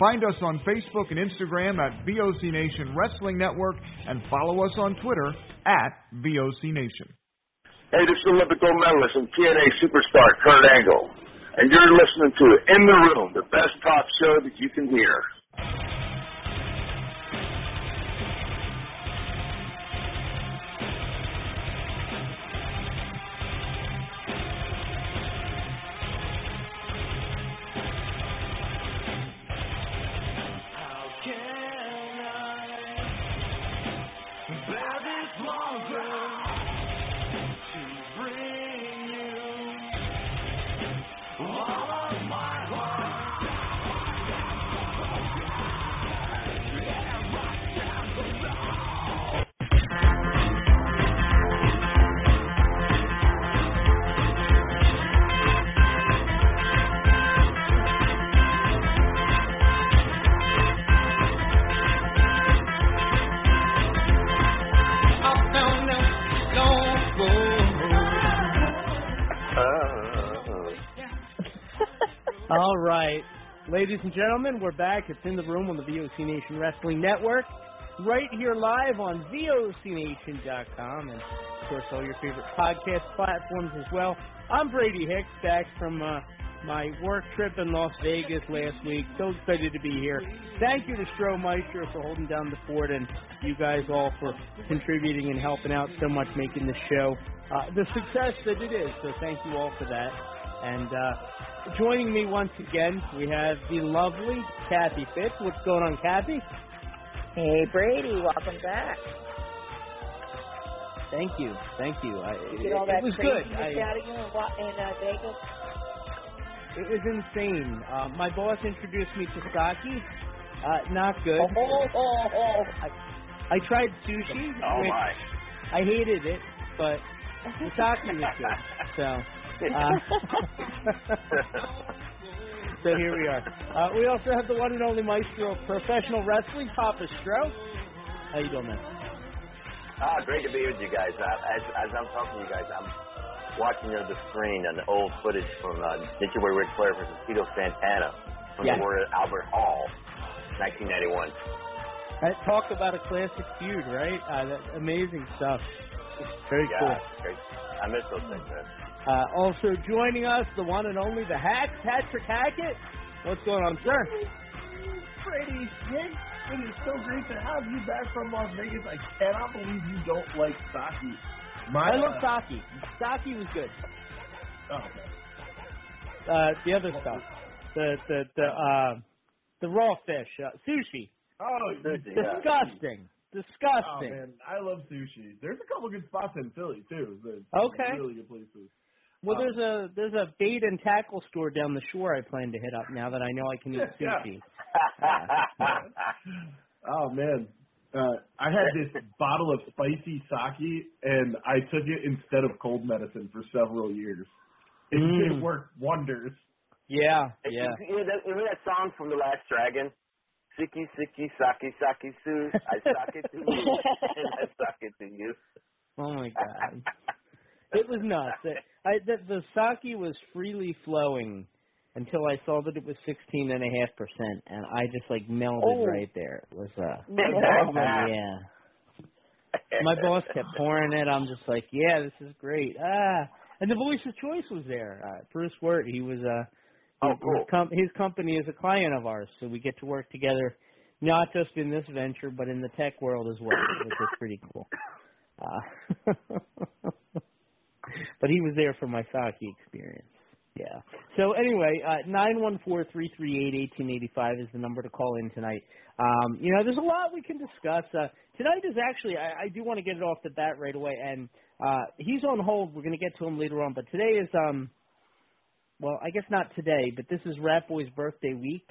Find us on Facebook and Instagram at VOC Nation Wrestling Network and follow us on Twitter at VOC Nation. Hey, this is Olympic medalist and TNA superstar Kurt Angle, and you're listening to In the Room, the best talk show that you can hear. Ladies and gentlemen, we're back. It's in the room on the VOC Nation Wrestling Network. Right here live on VOCNation.com and, of course, all your favorite podcast platforms as well. I'm Brady Hicks, back from uh, my work trip in Las Vegas last week. So excited to be here. Thank you to Stro Maestro for holding down the fort and you guys all for contributing and helping out so much making this show uh, the success that it is. So thank you all for that. And uh, joining me once again, we have the lovely Kathy Fitz. What's going on, Kathy? Hey, Brady, welcome back. Thank you, thank you. I, You get all it, that it was good. I, out of you in, Wa- uh, Vegas? it was insane. Uh, my boss introduced me to sake. Uh, not good. Oh, oh, oh, oh. I tried sushi. Oh, my. I hated it, but the sake was good. So. Uh, so here we are. Uh, we also have the one and only maestro of professional wrestling, Papa Stro. How you doing, man? Ah, great to be with you guys. Uh, as, as I'm talking to you guys, I'm watching on the screen an old footage from uh, Boy Ric Flair versus Tito Santana from Yeah. the War at Albert Hall, 1991. Uh, talk about a classic feud, right? Uh, that, amazing stuff. Very yeah, cool. great. I miss those things, man. Uh, also joining us, the one and only the Hack, Patrick Hackett. What's going on, sir? Pretty Nick, it is so great to have you back from Las Vegas. I cannot believe you don't like sake. My, I love uh, sake. Sake was good. oh, okay. Uh, the other stuff, the the the uh, the raw fish, uh, sushi. Oh, Sushi, yeah. Disgusting. Oh Disgusting. man, I love sushi. There's a couple good spots in Philly too. Okay. Really good places. Well, um, there's a there's a bait and tackle store down the shore I plan to hit up now that I know I can eat Yeah. sushi. Oh man, uh, I had this bottle of spicy sake, and I took it instead of cold medicine for several years. It, Mm. it worked wonders. Yeah, yeah. You know that, you know that song from The Last Dragon? Siki, siki, saki, saki, su. I suck it to you, and I suck it to you. Oh my god. It was nuts. It, I, the, the sake was freely flowing until I saw that it was sixteen and a half percent, and I just like melted Oh. right there. It was uh, yeah. My boss kept pouring it. I'm just like, yeah, this is great. Ah, and the voice of choice was there. Uh, Bruce Wirt. He was uh, Oh, his, cool. his, com- his company is a client of ours, so we get to work together, not just in this venture, but in the tech world as well, which is pretty cool. Uh, but he was there for my sake experience. Yeah. So anyway, uh, nine one four three three eight eighteen eighty five is the number to call in tonight. Um, you know, there's a lot we can discuss. Uh, tonight is actually, I, I do want to get it off the bat right away, and uh, he's on hold. We're going to get to him later on, but today is, um, well, I guess not today, but this is Rat Boy's birthday week,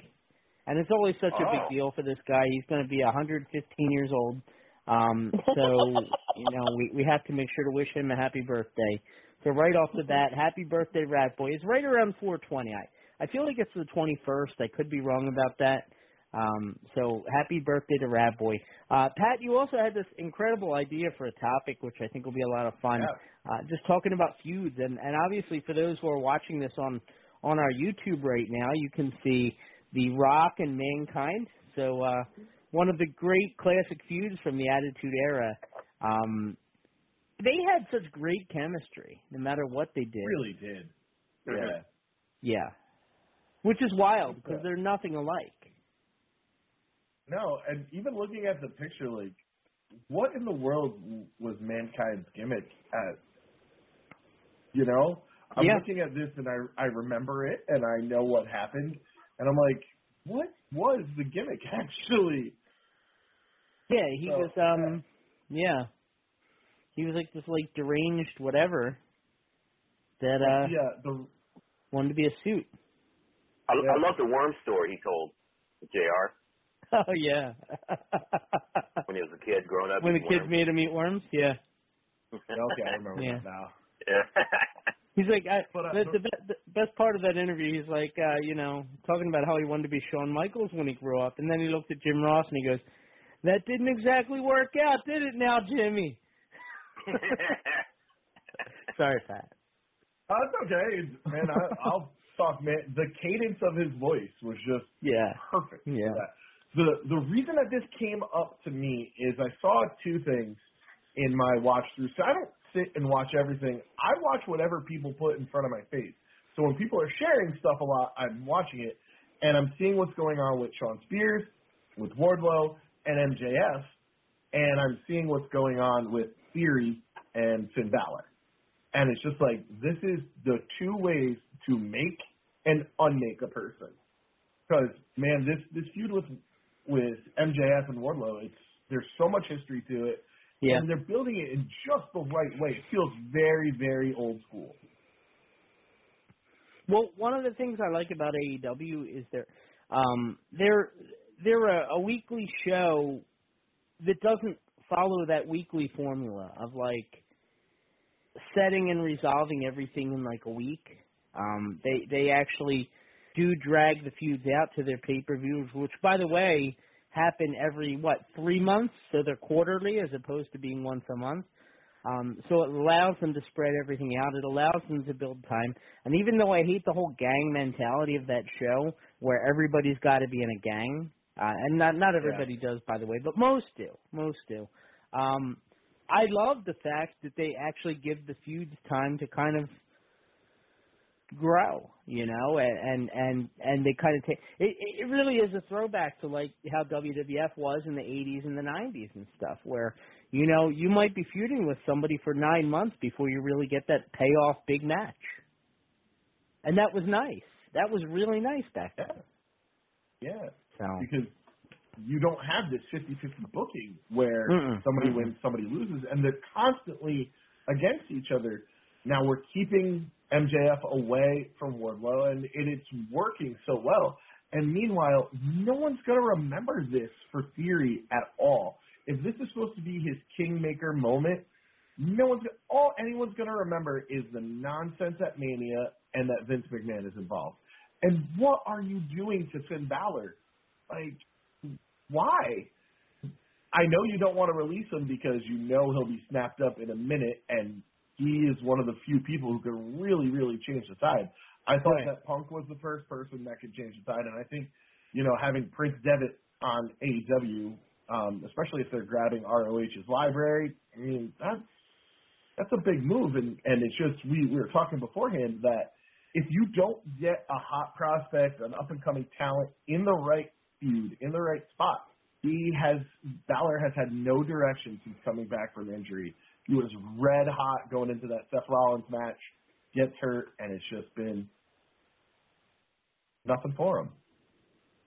and it's always such a Oh. big deal for this guy. He's going to be 115 years old. Um, so you know, we we have to make sure to wish him a happy birthday. So right off the bat, happy birthday, Rat Boy. It's right around 420. I I feel like it's the 21st. I could be wrong about that. Um, so happy birthday to Rat Boy. Uh, Pat, you also had this incredible idea for a topic, which I think will be a lot of fun. Yeah. Uh, just talking about feuds, and and obviously for those who are watching this on on our YouTube right now, you can see the Rock and Mankind. So uh, one of the great classic feuds from the Attitude Era. Um, they had such great chemistry, no matter what they did. Really did. Yeah. Yeah. Which is wild because they're nothing alike. No, and even looking at the picture, like, what in the world was mankind's gimmick at? You know, I'm Yeah. looking at this and I I remember it and I know what happened, and I'm like, what was the gimmick actually? Yeah, he So, was um yeah. He was like this like deranged whatever that uh yeah, the wanted to be a suit. I, Yeah. I love the worm story he told Jr. Oh yeah. when he was a kid growing up. when the kids worms. made him eat worms, yeah. okay, I remember Yeah. that now. Yeah. He's like, I, But, uh, the, the, be- the best part of that interview, he's like, uh, you know, talking about how he wanted to be Shawn Michaels when he grew up, and then he looked at Jim Ross and he goes, "That didn't exactly work out, did it? Now, Jimmy." Sorry, Pat. Oh, it's okay, man. I, I'll talk, man. The cadence of his voice was just Yeah. perfect. Yeah. that. The the reason that this came up to me is I saw two things in my watch through. So I don't sit and watch everything. I watch whatever people put in front of my face. So when people are sharing stuff a lot, I'm watching it and I'm seeing what's going on with Shawn Spears, with Wardlow, and MJF, and I'm seeing what's going on with Theory and Finn Balor. And it's just like this is the two ways to make and unmake a person. Because man, this this feud with with MJF and Wardlow, it's there's so much history to it, Yeah. and they're building it in just the right way. It feels very very old school. Well, one of the things I like about AEW is they're um, they're they're a, a weekly show that doesn't follow that weekly formula of like setting and resolving everything in like a week. Um, they they actually do drag the feuds out to their pay per views, which by the way happen every what three months, so they're quarterly as opposed to being once a month. Um, so it allows them to spread everything out. It allows them to build time. And even though I hate the whole gang mentality of that show, where everybody's got to be in a gang, uh, and not not everybody does, by the way, but most do. Most do. Um, I love the fact that they actually give the feuds time to kind of grow, you know, and and and, and they kind of take it. It really is a throwback to like how WWF was in the 80s and the 90s and stuff, where you know you might be feuding with somebody for nine months before you really get that payoff big match, and that was nice. That was really nice back then. Yeah, So because you don't have this 50-50 booking where Mm-mm. somebody wins, somebody loses, and they're constantly against each other. Now we're keeping MJF away from Wardlow, and it, it's working so well. And meanwhile, no one's going to remember this for Theory at all. If this is supposed to be his kingmaker moment, no one's all anyone's going to remember is the nonsense at Mania and that Vince McMahon is involved. And what are you doing to Finn Balor? Like, why? I know you don't want to release him because you know he'll be snapped up in a minute, and he is one of the few people who can really, really change the tide. I thought Right. that Punk was the first person that could change the tide, and I think, you know, having Prince Devitt on AEW, um, especially if they're grabbing ROH's library, I mean, that's that's a big move, and and it's just we we were talking beforehand that if you don't get a hot prospect, an up and coming talent in the right feud, in the right spot, he has Balor has had no direction since coming back from injury. He was red hot going into that Seth Rollins match, gets hurt, and it's just been nothing for him.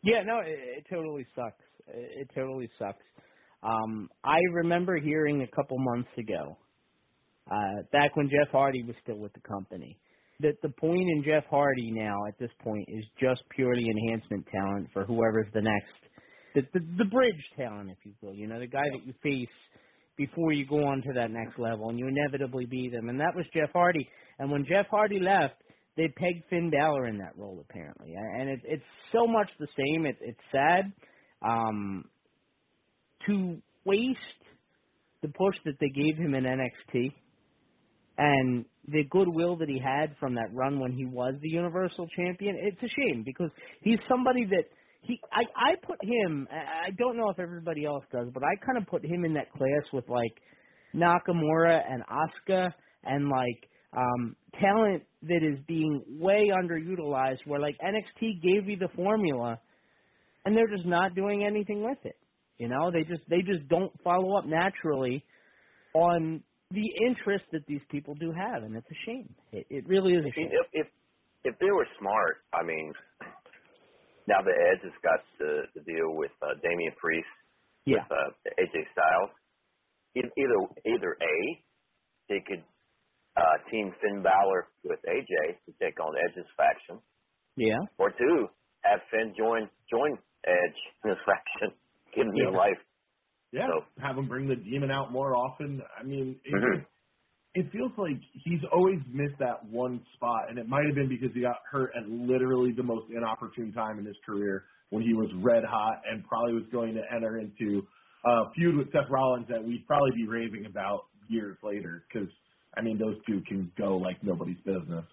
Yeah, no, it, it totally sucks. It, it totally sucks. Um, I remember hearing a couple months ago, uh, back when Jeff Hardy was still with the company, that the point in Jeff Hardy now at this point is just purely enhancement talent for whoever's the next, the, the, the bridge talent, if you will. You know, the guy that you face before you go on to that next level, and you inevitably beat them. And that was Jeff Hardy. And when Jeff Hardy left, they pegged Finn Balor in that role apparently, and it, it's so much the same. It, it's sad um, to waste the push that they gave him in NXT and the goodwill that he had from that run when he was the Universal Champion. It's a shame because he's somebody that he I I put him. I don't know if everybody else does, but I kind of put him in that class with like Nakamura and Asuka and like um talent that is being way underutilized where like NXT gave you the formula and they're just not doing anything with it. You know, they just they just don't follow up naturally on the interest that these people do have and it's a shame. It it really is a shame. If if if they were smart, I mean, now the Edge has got the the deal with uh, Damian Priest Yeah. with uh, AJ Styles. Either either a they could uh, team Finn Balor with AJ to take on Edge's faction, Yeah. or two have Finn join join Edge in his faction, give him new life. Yeah, So- have him bring the demon out more often. I mean, it, Mhm. it feels like he's always missed that one spot, and it might have been because he got hurt at literally the most inopportune time in his career when he was red hot and probably was going to enter into a feud with Seth Rollins that we'd probably be raving about years later. Because I mean, those two can go like nobody's business.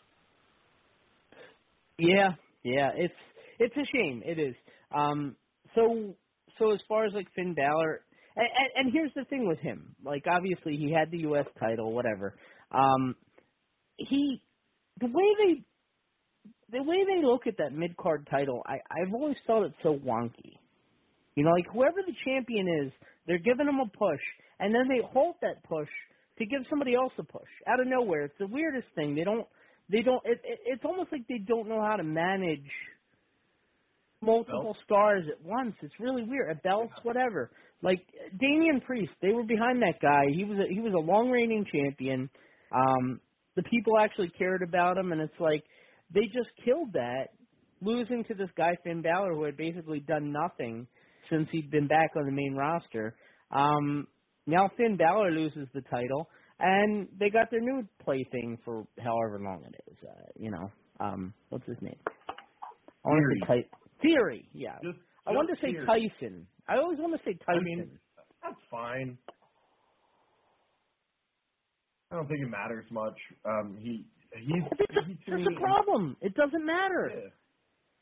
Yeah, yeah, it's it's a shame. It is. Um, so so as far as like Finn Balor, and, and, and here's the thing with him. Like obviously he had the U.S. title, whatever. Um, he the way they the way they look at that mid card title, I I've always felt it so wonky. You know, like whoever the champion is, they're giving him a push, and then they halt that push to give somebody else a push out of nowhere. It's the weirdest thing. They don't they don't it, it it's almost like they don't know how to manage multiple Belts? stars at once it's really weird at belts whatever like Damian Priest they were behind that guy he was a, he was a long reigning champion um the people actually cared about him and it's like they just killed that losing to this guy Finn Balor who had basically done nothing since he'd been back on the main roster um now Finn Balor loses the title and they got their new plaything for however long it is. Uh, you know, um, what's his name? I want to say Ty- Theory. Yeah, Just, I wanted to say. Tyson. I always want to say Tyson. I mean, that's fine. I don't think it matters much. Um, he he's That's a, he, that's a problem. It doesn't matter. Yeah.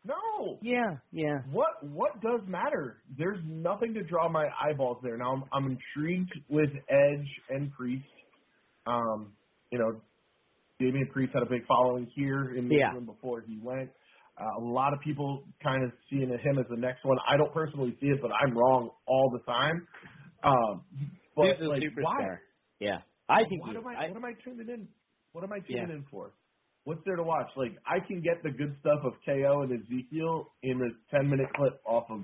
No. Yeah, yeah. What what does matter? There's nothing to draw my eyeballs there. Now I'm I'm intrigued with Edge and Priest. Um, you know, Damian Priest had a big following here in Yeah. Michigan before he went. Uh, a lot of people kind of seeing him as the next one. I don't personally see it, but I'm wrong all the time. Um, but He's a like, superstar. why? Yeah, I think what he. am I, I, what am I tuning in? What am I tuning Yeah. in for? What's there to watch? Like I can get the good stuff of KO and Ezekiel in a ten minute clip off of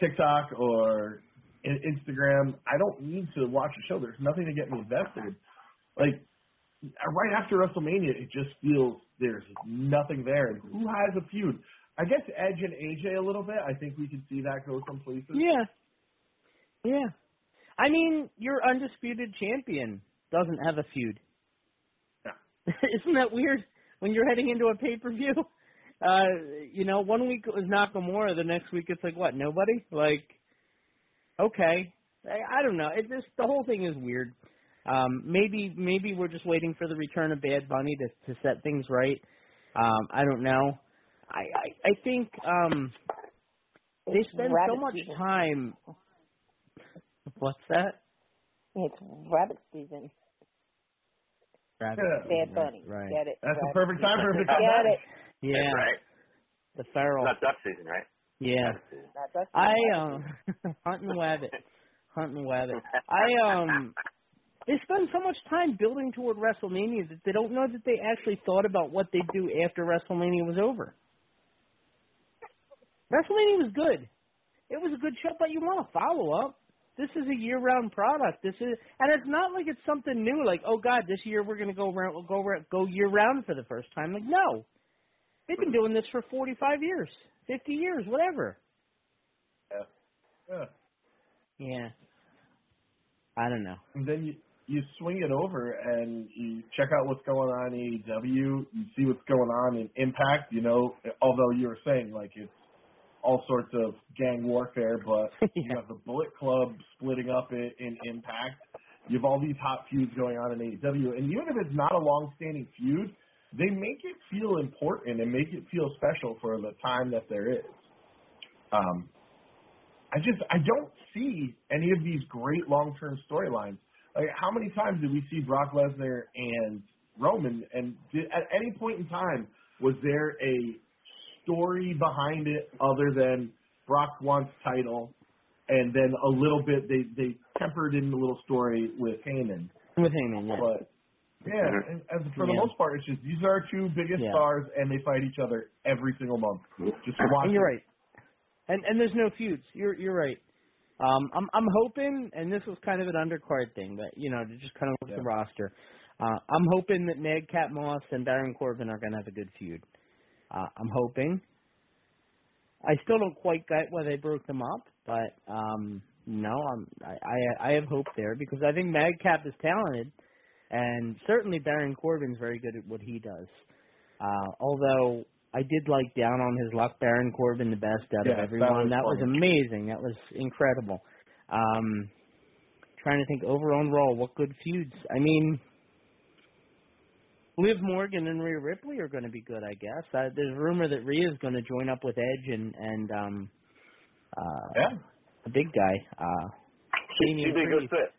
TikTok or Instagram. I don't need to watch a show. There's nothing to get me invested. Like right after WrestleMania, it just feels there's nothing there. And who has a feud? I guess Edge and AJ a little bit. I think we can see that go some places. Yeah. Yeah. I mean, your undisputed champion doesn't have a feud. Yeah. Isn't that weird? When you're heading into a pay per view, uh, you know, one week it was Nakamura, the next week it's like what? Nobody? Like, okay, I, I don't know. It just the whole thing is weird. Um, maybe maybe we're just waiting for the return of Bad Bunny to to set things right. Um, I don't know. I I, I think um, they It's spend so much season. time. What's that? It's rabbit season. Rabbit Yeah. season, Bad Bunny. Right. Get it. That's the perfect time for him to come season. back. Get it. Yeah. That's right. The feral. Not duck season, right? Yeah. Duck season. I um hunting wabbit. Hunting wabbit. I um they spend so much time building toward WrestleMania that they don't know that they actually thought about what they'd do after WrestleMania was over. WrestleMania was good. It was a good show, but you want to follow up. This is a year-round product. This is, and it's not like it's something new. Like, oh God, this year we're going to go around, we'll go around, go year-round for the first time. Like, no, they've been doing this for 45 years, 50 years, whatever. Yeah. Yeah. I don't know. And then you you swing it over and you check out what's going on in AEW. You see what's going on in Impact. You know, although you were saying like it's all sorts of gang warfare, but you have the Bullet Club splitting up in, in Impact. You have all these hot feuds going on in AEW, and even if it's not a long-standing feud, they make it feel important and make it feel special for the time that there is. Um, I just I don't see any of these great long-term storylines. Like how many times did we see Brock Lesnar and Roman, and did, at any point in time was there a story behind it other than Brock wants title, and then a little bit they they tempered in the little story with Heyman, With Heyman, yeah. but. Yeah, mm-hmm. and, and for the Yeah. most part, it's just these are our two biggest Yeah. stars, and they fight each other every single month. Just to watch. And you're it. right. And and there's no feuds. You're you're right. Um, I'm I'm hoping, and this was kind of an undercard thing, but you know, to just kind of look at the roster. Uh, I'm hoping that Madcap Moss and Baron Corbin are going to have a good feud. Uh, I'm hoping. I still don't quite get why they broke them up, but um, no, I'm I, I I have hope there because I think Madcap is talented, and certainly Baron Corbin's very good at what he does. Uh, although I did like down on his luck, Baron Corbin the best out Yeah, of that everyone. was That was, amazing. That was incredible. Um, trying to think over on Raw, what good feuds? I mean, Liv Morgan and Rhea Ripley are going to be good, I guess. Uh, there's rumor that Rhea is going to join up with Edge and and um, uh, Yeah, the big guy. Uh, She'd Damian be a good fit.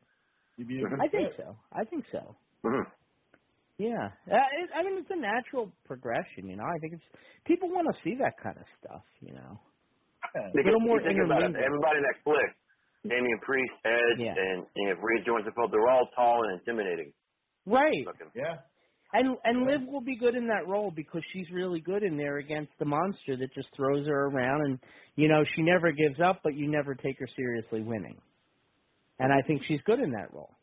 be a good I think so. I think so. hmm Yeah, uh, it, I mean it's a natural progression, you know. I think it's people want to see that kind of stuff, you know. Yeah. Because little more you think about it, everybody in that clique, Damian Priest, Edge, Yeah. and, and if Rhea joins the fold, they're all tall and intimidating Right. looking. Yeah. And and Liv will be good in that role because she's really good in there against the monster that just throws her around and you know, she never gives up but you never take her seriously winning. And I think she's good in that role.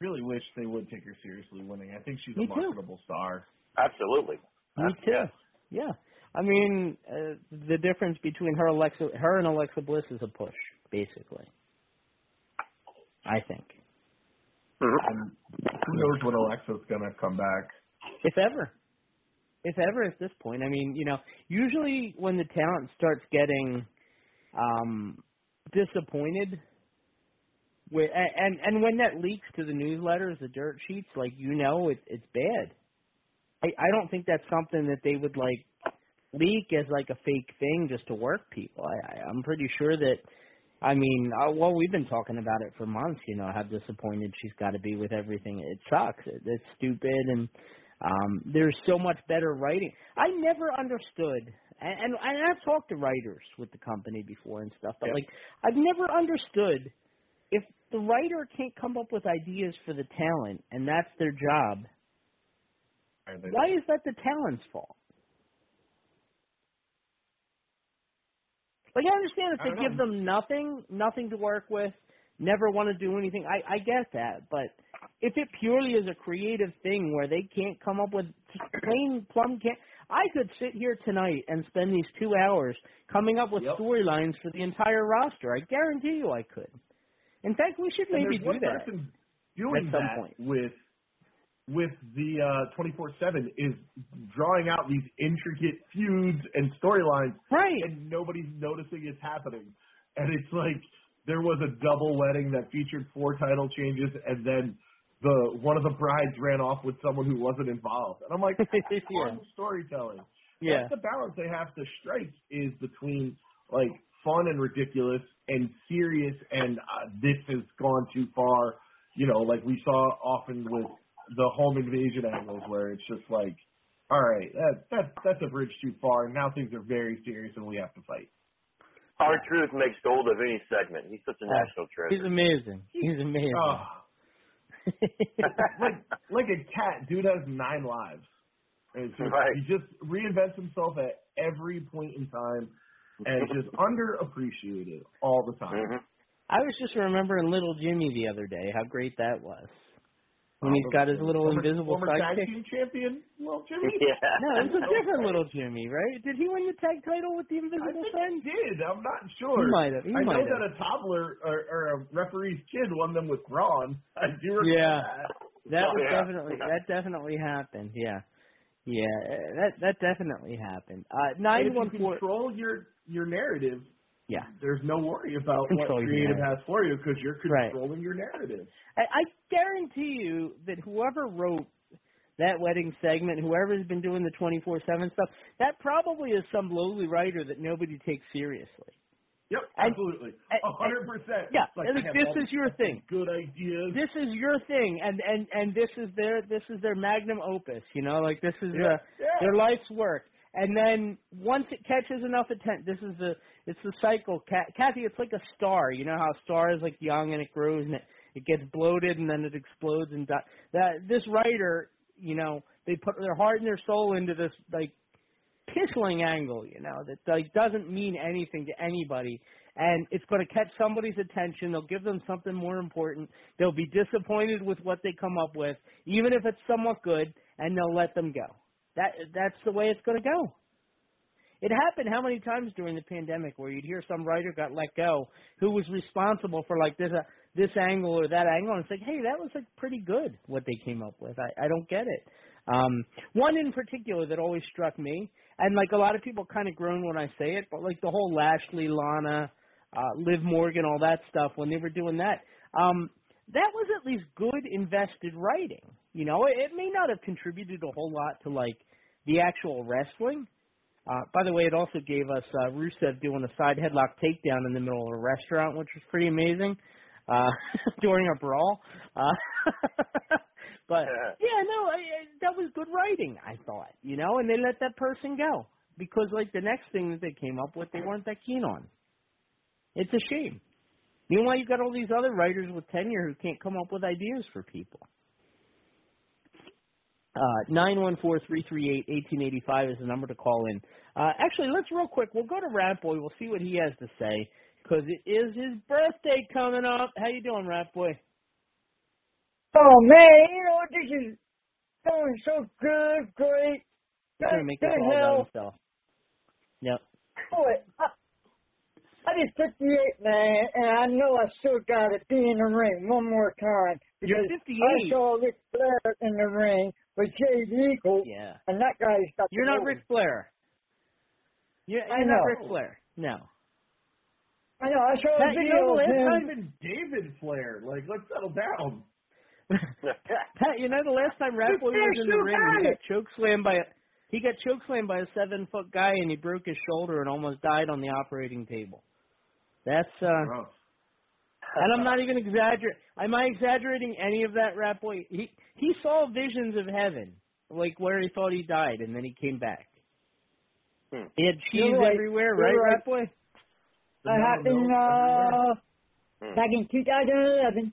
Really wish they would take her seriously winning. I think she's Me a too. marketable star. Absolutely. Me Uh, too. yeah. Yeah. I mean, uh, the difference between her Alexa her and Alexa Bliss is a push, basically. I think. Mhm. And who knows when Alexa's gonna come back? If ever. If ever at this point. I mean, you know, usually when the talent starts getting um disappointed with and and, when that leaks to the newsletters, the dirt sheets, like you know it it's bad. I I don't think that's something that they would like leak as like a fake thing just to work people. I, I I'm pretty sure that I mean, uh, well, we've been talking about it for months. You know how disappointed she's got to be with everything. It sucks. It, it's stupid, and um, there's so much better writing. I never understood, and, and and I've talked to writers with the company before and stuff, but Yeah. like I've never understood the writer can't come up with ideas for the talent, and that's their job. Why is that the talent's fault? Like I understand if they give know. them nothing, nothing to work with, never want to do anything. I I get that, but if it purely is a creative thing where they can't come up with plain plum can't. I could sit here tonight and spend these two hours coming up with Yep. storylines for the entire roster. I guarantee you I could. In fact, we should maybe do that. person doing at some that point. with with the uh 24/7 is drawing out these intricate feuds and storylines, Right. and nobody's noticing it's happening. And it's like there was a double wedding that featured four title changes, and then the one of the brides ran off with someone who wasn't involved. And I'm like, that's Yeah. fun storytelling. Yeah. That's the balance they have to strike is between like fun and ridiculous and serious and uh, this has gone too far. You know, like we saw often with the home invasion angles where it's just like, all right, that that that's a bridge too far. And now things are very serious and we have to fight. Our truth makes gold of any segment. He's such a Oh, national He's amazing. He's amazing. Oh, like like a cat, dude has nine lives. And it's just, Right. He just reinvents himself at every point in time, and just underappreciated all the time. Mhm. I was just remembering Little Jimmy the other day. How great that was. When he's got his little former, invisible former tag team champion, well, Jimmy. Yeah. No, it's a different Little Jimmy, right? Did he win the tag title with the I invisible think friend? he did. I'm not sure. He might have. He I might know have. that a toddler or, or a referee's kid won them with Braun. I do remember Yeah. that. That Oh, was yeah. definitely that definitely happened. Yeah, yeah, uh, that that definitely happened. Uh, And nine if you one four. control your your narrative, Yeah, there's no worry about Control what creative has for you because you're Right. controlling your narrative. I, I guarantee you that whoever wrote that wedding segment, whoever's been doing the twenty four seven stuff, that probably is some lowly writer that nobody takes seriously. Yep, absolutely, a hundred percent. yeah, Like, this is your thing. Good ideas. This is your thing, and and and this is their this is their magnum opus. You know, like this is Yeah, yeah. their life's work. And then once it catches enough attention, this is the it's the cycle. Kathy, it's like a star. You know how a star is like young and it grows and it it gets bloated and then it explodes and die. That this writer, you know, they put their heart and their soul into this like piffling angle, you know, that like doesn't mean anything to anybody. And it's going to catch somebody's attention. They'll give them something more important. They'll be disappointed with what they come up with, even if it's somewhat good, and they'll let them go. That that's the way it's going to go. It happened how many times during the pandemic where you'd hear some writer got let go who was responsible for like this uh, this angle or that angle, and it's like, hey, that was like pretty good what they came up with. I I don't get it. Um, one in particular that always struck me, and like a lot of people kind of groan when I say it, but like the whole Lashley, Lana, uh, Liv Morgan, all that stuff when they were doing that, um, that was at least good invested writing. You know, it, it may not have contributed a whole lot to like the actual wrestling. Uh, by the way, it also gave us uh, Rusev doing a side headlock takedown in the middle of a restaurant, which was pretty amazing uh, during a brawl. Uh, but yeah, no, I, I, that was good writing. I thought, you know, and they let that person go because like the next thing that they came up with, they weren't that keen on. It's a shame. Meanwhile, you've got all these other writers with tenure who can't come up with ideas for people. Uh, nine one four three three eight eighteen eighty five is the number to call in. Uh, actually, let's real quick. We'll go to Rat Boy. We'll see what he has to say because it is his birthday coming up. How you doing, Rat Boy? Oh man, you know this is going so good, great. He's gonna make this all hell. himself. Yep. Boy, I, I just 58, man, and I know I still got to be in the ring one more time You're because 58. I saw Ric Flair in the ring with Jay Lethal, Yeah. and that guy's got. You're not. Ric Flair. You're, I you're not know. Ric Flair. No. I know. I saw a Pat, you know the last time Even David Flair, like, let's settle down. Pat, you know the last time Rat Boy was in the ring, he got choke slammed by a he got choke slammed by a seven foot guy and he broke his shoulder and almost died on the operating table. That's uh Gross. and I'm not even exaggerating. Am I exaggerating any of that, Rat Boy? He he saw visions of heaven, like where he thought he died, and then he came back. Hmm. He had cheese You're right. everywhere, You're right, right. Boy? The That happened uh, Hmm. back in 2011.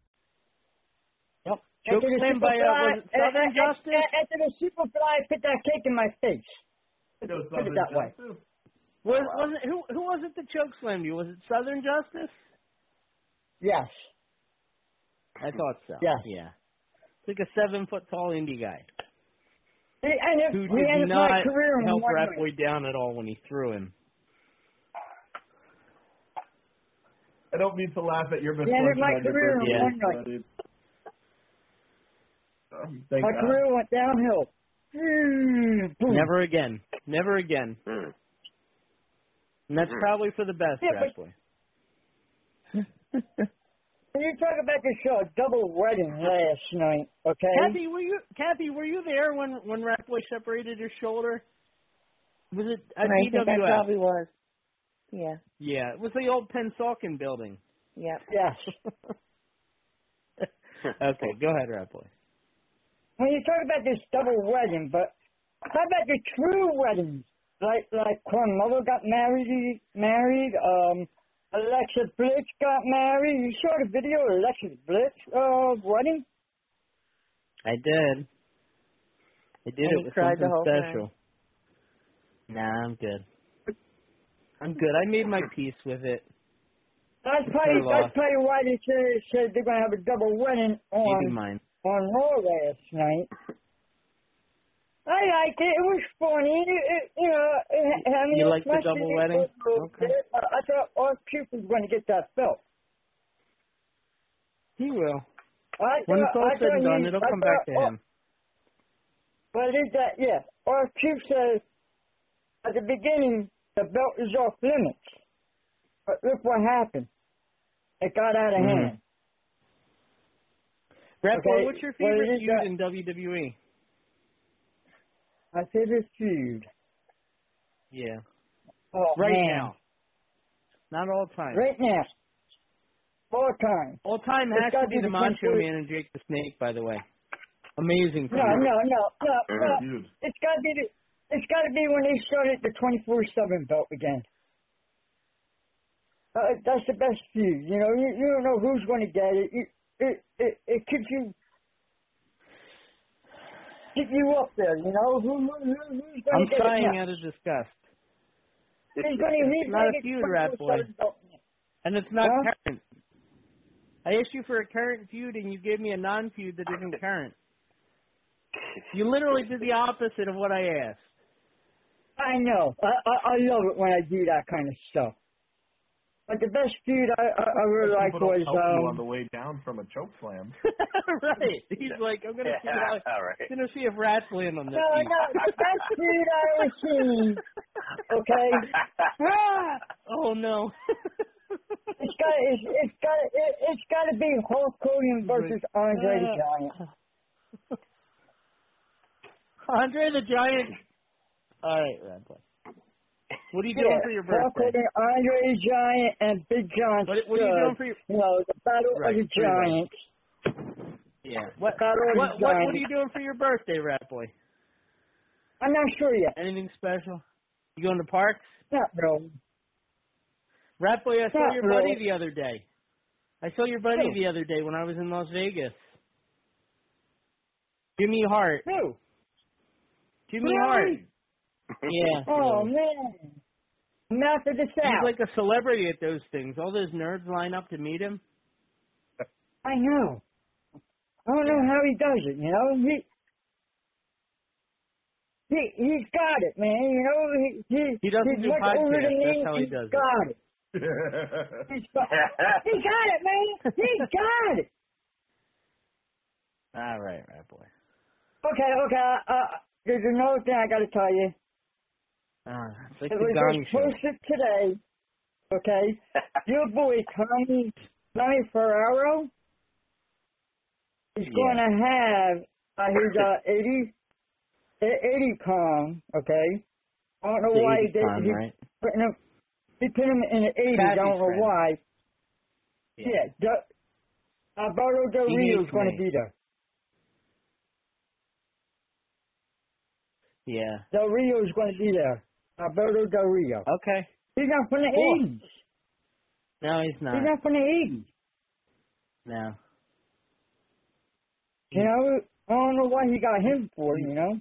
Choke After the slam by, uh, was it Southern a- a- Justice? a- After the Superfly put that cake in my face. Put it that way. Was, was it, who, who was it that choke slammed you? Was it Southern Justice? Yes. I thought so. Yeah. Yeah. It's like a seven foot tall indie guy He ended, who he did ended not my career in help one Rat night. Boy down at all when he threw him. I don't mean to laugh at your He ended misfortune my career Yeah. one night. but it- um, thank My God. career went downhill. Mm. Never again. Never again. Hmm. And that's hmm. probably for the best, Yeah, Rat but- Boy. You talk about the show, double wedding last night, okay? Kathy, were you Kathy, were you there when when Rat Boy separated his shoulder? Was it at I think I DWF? probably was. Yeah. Yeah, it was the old Pennsauken building. Yep. Yes. okay, go ahead, Rat Boy. When you talk about this double wedding, but how about the true weddings? Like like when mother got married, married. Um, Alexa Bliss got married. You saw the video of Alexa Bliss uh, wedding? I did. I did And it you with something whole time? special. Nah, I'm good. I'm good. I made my peace with it. That's It's probably their loss. that's probably why they said, said they're gonna have a double wedding Keep on mind. On Raw last night. I liked it. It was funny. It, it, you know, it, I mean, You like the double wedding? Okay. I, I thought our Cube was going to get that belt. He will. I When thought- it's all I said and done, he- it'll I come back to thought- him. But it is that, yeah. Our Cube says at the beginning the belt is off limits. But look what happened. It got out of Mhm. hand. Rat Boy, Okay, what's your favorite is feud in WWE? My favorite feud. Yeah. Oh, right man. now. Not all time. Right now. All time. All time It's has gotta be be the the Macho country- Man and Jake the Snake, by the way. Amazing. No, no, no, no, no. Dude. It's got to be the. It's got to be when they started the twenty four seven belt again. Uh, that's the best feud. You know, you, you don't know who's going to get it. You, it, it it keeps you keep you up there. You know who, who, who who's going I'm to get sighing it out of disgust. Going to he's It's not a feud, Rat 24/7. And it's not Huh? current. I asked you for a current feud, and you gave me a non-feud that isn't current. You literally did the opposite of what I asked. I know. I, I I love it when I do that kind of stuff. But the best feud I I, I really like People was help you on um the way down from a choke slam. right. He's like, I'm gonna see. How, Yeah, all right. gonna see if rats land on this. no feud. no the best feud I ever seen. Okay. Ah! Oh no. It's got it's, it's got it, it's got to be Hulk Hogan versus Andre the Giant. Andre the Giant. All right, Rat Boy. What are you doing Yeah, for your birthday? Hogan, Andre the Giant, and Big John What, what are you doing for your? You know the Battle Right, of the three ways. Giants. Yeah. What? Battle of What, the what? Giants. What are you doing for your birthday, Rat Boy? I'm not sure yet. Anything special? You going to parks? Not really. Rat Boy, I saw Not your buddy the other day. I saw your buddy Who? the other day when I was in Las Vegas. Jimmy Hart. Who? Jimmy Hart. Really? Yeah. Oh man. Mouth of the He's like a celebrity at those things. All those nerds line up to meet him. I know. I don't know how he does it. You know, he he he's got it, man. You know, he he, He doesn't he's do much older podcasts, than me. that's how he he's does it. got it. He's got, he got it, man. He got it. All right, right boy. Okay, okay. Uh, there's another thing I got to tell you. Uh, it's like it the was Donnie show. posted today. Okay, your boy Tommy Tommy Ferraro is Yeah. going to have uh, his uh, 80 80 con. Okay, I don't know The why 80 they con, he right? put him he put him in the 80s. I don't know friend. why. Yeah. Yeah, the, Alberto Del He Rio is going to be there. Yeah. Del Rio is going to be there. Alberto Del Rio. Okay. He's not from the Cool. 80s. No, he's not. He's not from the 80s. No. You know, I don't know why he got him for, you know.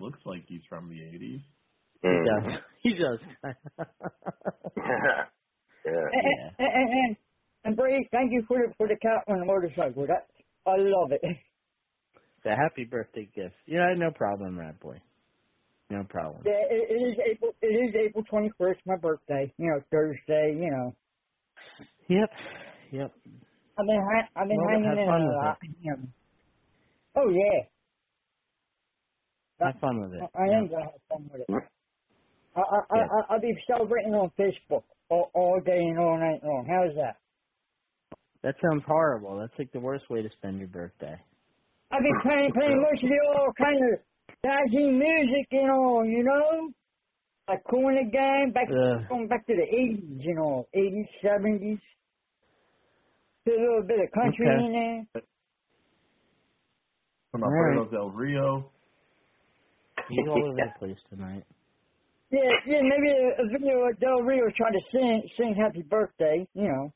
Looks like he's from the 80s. He does. Mm-hmm. He does. yeah. And, and, and, and, and Brady, thank you for the, for the cat on the motorcycle. That I love it. the happy birthday gift. Yeah, no problem, Rat Boy. No problem. Yeah, it, it is April. It is April twenty first, my birthday. You know, Thursday. You know, Yep. Yep. I've been hi- I've been Well, hanging in a lot. You know. Oh yeah, Have fun with it. I am gonna have fun with it. I I, I Yeah. I I'll be celebrating on Facebook all, all day and all night long. How's that? That sounds horrible. That's like the worst way to spend your birthday. I've been playing playing mostly all kind of jazzy music and all, you know, like cool in the game, back Ugh. going back to the eighties, you know, eighties, seventies. A little bit of country Okay. in there. From All Alfredo right. Del Rio. He's all over the place tonight. Yeah, yeah, maybe a, a video of Del Rio trying to sing sing happy birthday, you know.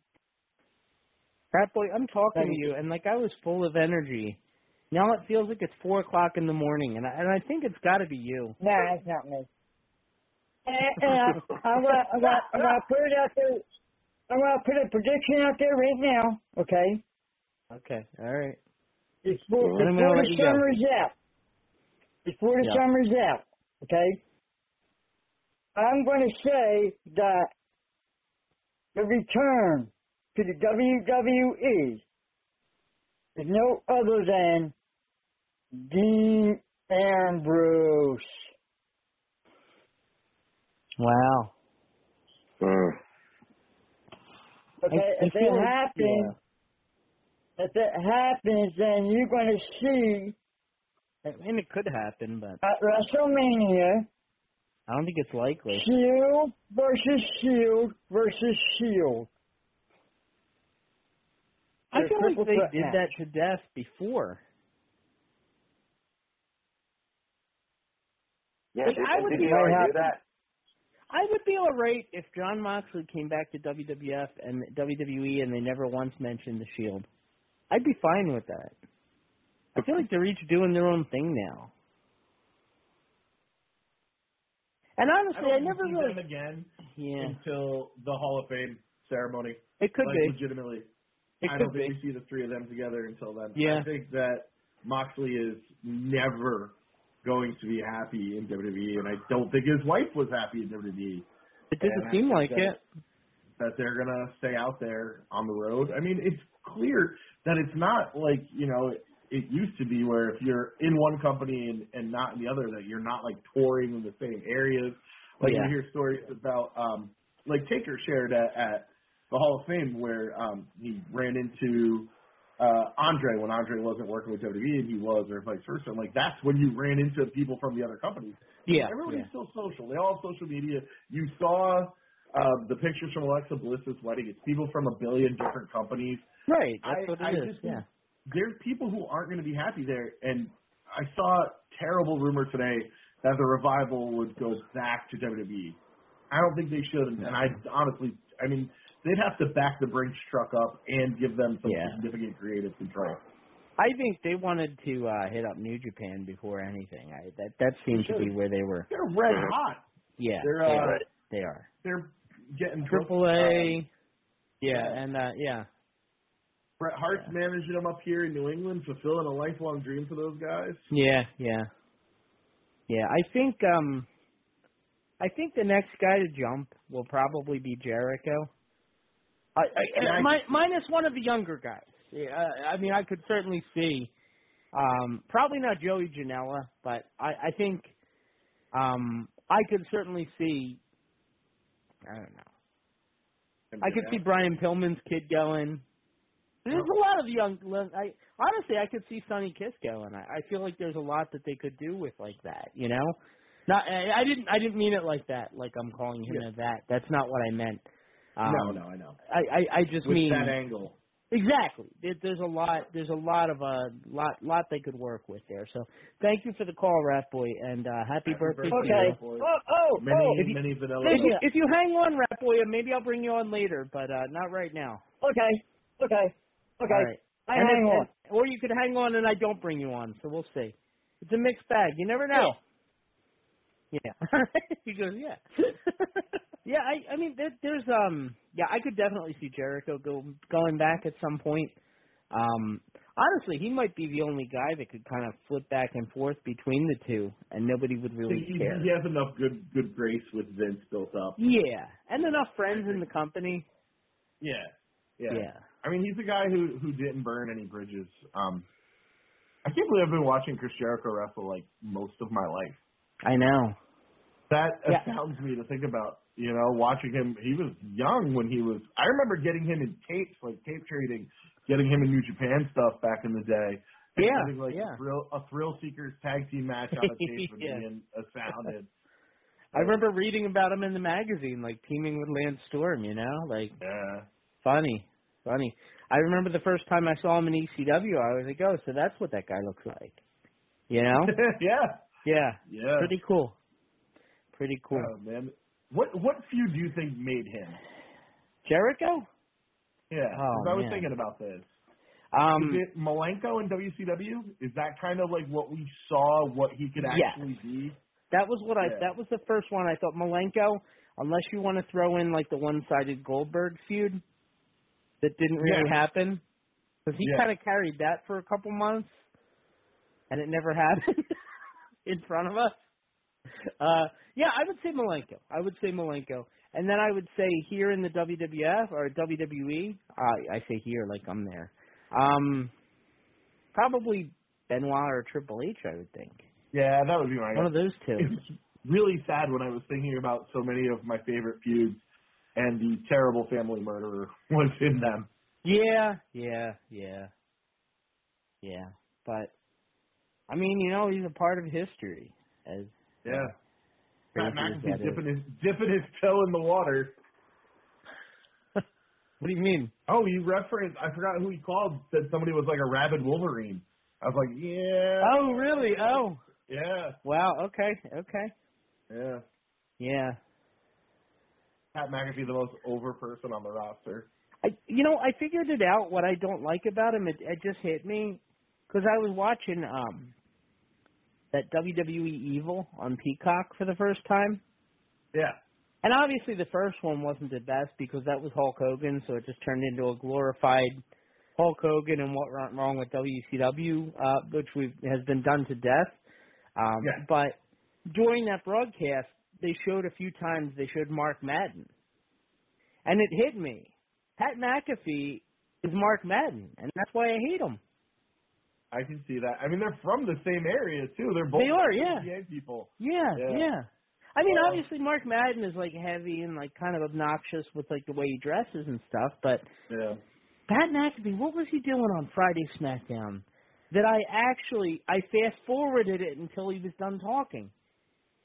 Rat Boy, I'm talking Thank to you, and like I was full of energy. Now it feels like it's four o'clock in the morning, and I, and I think it's got to be you. Nah, it's not me. And, and I, I'm gonna, I'm gonna, I'm gonna put it out there. I'm gonna put a prediction out there right now. Okay, Okay, all right. before, Then I'm gonna before the you go. summer's out. Before the Yeah. summer's out. Okay. I'm going to say that the return to the WWE is no other than Dean Ambrose. Wow. Okay, I- I if feel it like- happens, if it happens, then you're going to see I mean, it could happen, but at WrestleMania I don't think it's likely. Shield versus Shield versus Shield. I They're feel like they threat did that to death before. Yeah, Like, did, I would did be you already happy- do that? I would be all right if Jon Moxley came back to WWF and WWE and they never once mentioned the Shield. I'd be fine with that. I feel like they're each doing their own thing now. And I honestly, don't I never see really. them again Yeah, until the Hall of Fame ceremony. it could like, be. legitimately. It I could don't think be. we see the three of them together until then. Yeah. I think that Moxley is never going to be happy in WWE, and I don't think his wife was happy in WWE. It And seem like that- it. That they're gonna stay out there on the road. I mean, it's clear that it's not like you know it, used to be where if you're in one company and, and not in the other, that you're not like touring in the same areas. Like Yeah. you hear stories about um like Taker shared at, at the Hall of Fame where um he ran into Andre when Andre wasn't working with WWE and he was or vice versa. And like that's when you ran into people from the other companies. Yeah, Everybody's yeah. still social. They all have social media. You saw uh, the pictures from Alexa Bliss's wedding. It's people from a billion different companies. Right, that's I- what it I is. just Yeah. There's people who aren't going to be happy there. And I saw a terrible rumor today that the revival would go back to WWE. I don't think they should. And I honestly, I mean, they'd have to back the Brinks truck up and give them some Yeah. significant creative control. I think they wanted to uh hit up New Japan before anything. I that that seems to be where they were. They're red hot. Yeah, They're they uh, are. They are. they're getting Triple A. Yeah, yeah. and uh yeah. Bret Hart's managing them up here in New England, fulfilling a lifelong dream for those guys. Yeah, yeah, yeah. I think um, I think the next guy to jump will probably be Jericho. I, I, I- mi- minus one of the younger guys. Yeah, I, I mean, I could certainly see. Um, probably not Joey Janela, but I, I think um, I could certainly see. I don't know. I could see Brian Pillman's kid going. There's a lot of young. I honestly, I could see Sonny Kiss going. I, I feel like there's a lot that they could do with like that. You know, not. I I didn't. I didn't mean it like that. Like I'm calling him Yeah. a that. That's not what I meant. Um, no, no, I know. I I, I just With mean that angle. Exactly. There's a lot. There's a lot of a lot lot they could work with there. So thank you for the call, Rat Boy, and uh, happy, birthday, to Okay. you. Oh, oh, Many, oh. If you- many vanilla. If you, if you hang on, Rat Boy, maybe I'll bring you on later, but uh, not right now. Okay. Okay. Okay. All right. I And hang if- on. or you could hang on and I don't bring you on, so we'll see. It's a mixed bag. You never know. Yeah. he goes, yeah. yeah, I I mean there, there's um yeah, I could definitely see Jericho go going back at some point. Um honestly, he might be the only guy that could kind of flip back and forth between the two and nobody would really he, care. he has enough good good grace with Vince built up. Yeah. And enough friends in the company. Yeah. Yeah. Yeah. I mean, he's a guy who who didn't burn any bridges. Um, I can't believe I've been watching Chris Jericho wrestle like most of my life. I know. That Yeah. astounds me to think about. You know, watching him. He was young when he was. I remember getting him in tapes, like tape trading, getting him in New Japan stuff back in the day. and Yeah, having like yeah. a thrill a thrill seekers tag team match on a tape and Yeah. being astounded. I remember reading about him in the magazine, like teaming with Lance Storm, you know? Like Yeah. Funny, funny. I remember the first time I saw him in ECW. I was like, "Oh, so that's what that guy looks like," you know? yeah. yeah, Yeah. pretty cool. Pretty cool. Oh man, what what feud do you think made him? Jericho? Yeah. Oh, I was man. thinking about this. Um, Is it Malenko in WCW? Is that kind of like what we saw, what he could Yes. actually be? that was what I. That was the first one I thought. Malenko, unless you want to throw in like the one-sided Goldberg feud, that didn't really Yeah. happen, because he Yeah. kind of carried that for a couple months, and it never happened in front of us. Uh, yeah, I would say Malenko. I would say Malenko. And then I would say here in the WWF or WWE, uh, I say here like I'm there. Um, probably Benoit or Triple H, I would think. Yeah, that would be my. One of those two. It was really sad when I was thinking about so many of my favorite feuds, and the terrible family murderer was in them. Yeah, yeah, yeah, yeah. But I mean, you know, he's a part of history. As Yeah. crazy Pat McAfee that is. dipping his dipping his toe in the water. What do you mean? Oh, he referenced. I forgot who he called. Said somebody was like a rabid Wolverine. I was like, yeah. Oh, really? Oh, Yeah. wow. Okay, okay. Yeah. Yeah. Pat McAfee, the most over person on the roster. I, you know, I figured it out. What I don't like about him, it, it just hit me because I was watching um that WWE Evil on Peacock for the first time, Yeah. and obviously the first one wasn't the best because that was Hulk Hogan, so it just turned into a glorified Hulk Hogan and what went wrong with WCW, uh, which we has been done to death. Um, Yeah. But during that broadcast, they showed a few times they showed Mark Madden, and it hit me. Pat McAfee is Mark Madden, and that's why I hate him. I can see that. I mean, they're from the same area too. They're both They are, yeah. PGA people. Yeah, Yeah. yeah. I mean, Well- obviously Mark Madden is like heavy and like kind of obnoxious with like the way he dresses and stuff, but Yeah. Pat McAfee, what was he doing on Friday SmackDown? That I actually I fast forwarded it until he was done talking.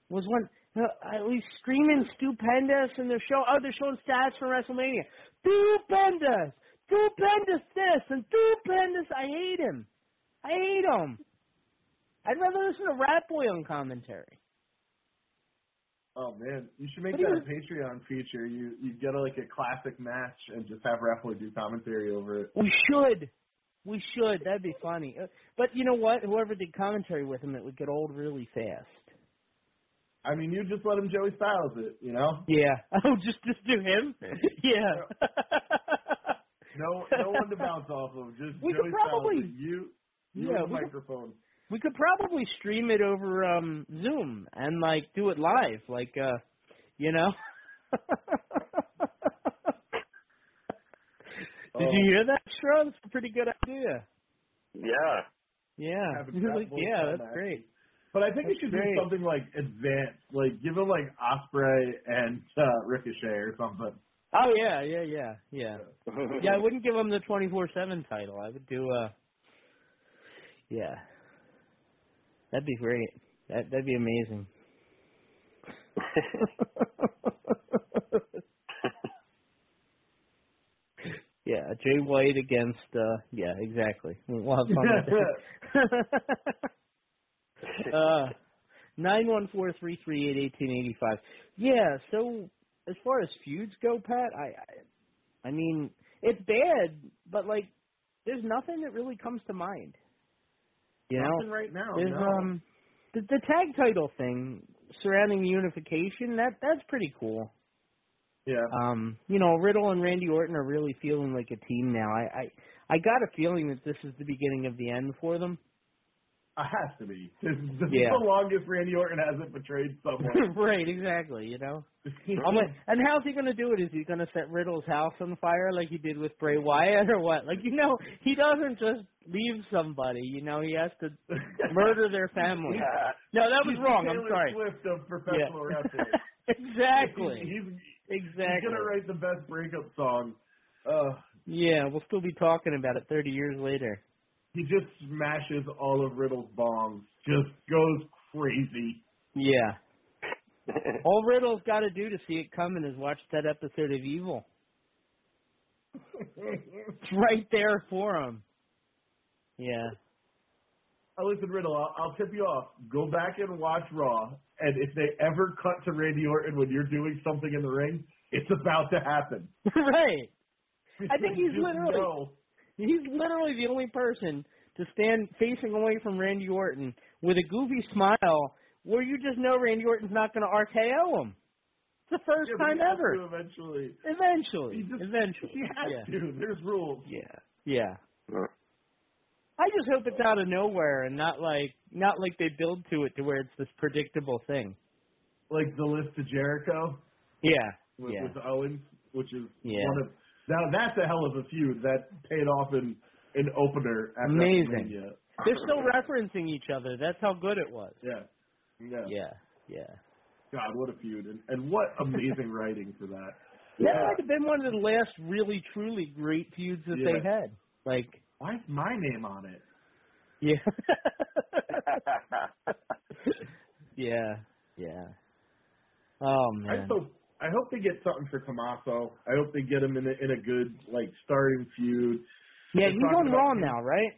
Was when uh, was screaming stupendous and they're show oh they're showing stats from WrestleMania. Stupendous, stupendous this and stupendous. I hate him. I hate them. I'd rather listen to Rat Boy on commentary. Oh man, you should make do that a Patreon feature. You you get a, like a classic match and just have Raffle do commentary over it. We should. We should. That'd be funny. Uh, But you know what? Whoever did commentary with him, it would get old really fast. I mean, you just let him Joey Styles it, you know? Yeah. Oh, just just do him. yeah. No, no one to bounce off of. Just We Joey could probably- Salazar. you, you Yeah, and the we microphone. We could probably stream it over um Zoom and like do it live, like uh you know. Did Oh. you hear that, Stro? That's a pretty good idea. Yeah. Yeah. Have a You're chat like, yeah, that's that. great. But I think That's it should great. be something like advanced, like give him like Osprey and uh, Ricochet or something. Oh yeah, yeah, yeah, yeah. Yeah, I wouldn't give them the twenty four seven title. I would do uh Yeah. That'd be great. That that'd be amazing. yeah, Jay White against uh yeah, exactly. We'll have fun with that. uh nine one four three three eight eighteen eighty five. Yeah, so as far as feuds go, Pat, I, I I mean, it's bad, but like there's nothing that really comes to mind. You Nothing know? right now. There's no. um the, the tag title thing surrounding unification, that that's pretty cool. yeah. Um, you know, Riddle and Randy Orton are really feeling like a team now. I, I I got a feeling that this is the beginning of the end for them. It has to be. This, this Yeah. is the longest Randy Orton hasn't betrayed someone. right, exactly, you know. I'm like, and how's he gonna do it? Is he gonna set Riddle's house on fire like he did with Bray Wyatt or what? Like you know, he doesn't just leave somebody. You know, he has to murder their family. No, that was He's wrong. I'm sorry. Swift of professional Yeah. wrestling. exactly. He's, he's Exactly. gonna write the best breakup song. Uh, Yeah, we'll still be talking about it 30 years later. he just smashes all of Riddle's bombs. Just goes crazy. Yeah. All Riddle's got to do to see it coming is watch that episode of Evil. It's right there for him. Yeah. Oh, listen, Riddle, I'll, I'll tip you off. Go back and watch Raw, and if they ever cut to Randy Orton when you're doing something in the ring, it's about to happen. right. I think he's literally know. he's literally the only person to stand facing away from Randy Orton with a goofy smile where you just know Randy Orton's not going to RKO him. It's the first Yeah, time he has ever. to Eventually, Eventually. He just- Eventually. he has yeah. to. There's rules. Yeah. Yeah. I just hope it's out of nowhere and not like not like they build to it to where it's this predictable thing. Like the list to Jericho Yeah. with, yeah. with Owens, which is Yeah. one of now that's a hell of a feud that paid off in an opener at Amazing. WrestleMania. They're still referencing each other. That's how good it was. Yeah. Yeah. Yeah. Yeah. God, what a feud, and, and what amazing writing for that. Yeah. That might have been one of the last really truly great feuds that Yeah. they had. Like Why is my name on it? Yeah. yeah. Yeah. Oh man. I hope I hope they get something for Tommaso. I hope they get him in a in a good like starting feud. yeah, They're he's on Raw now, right?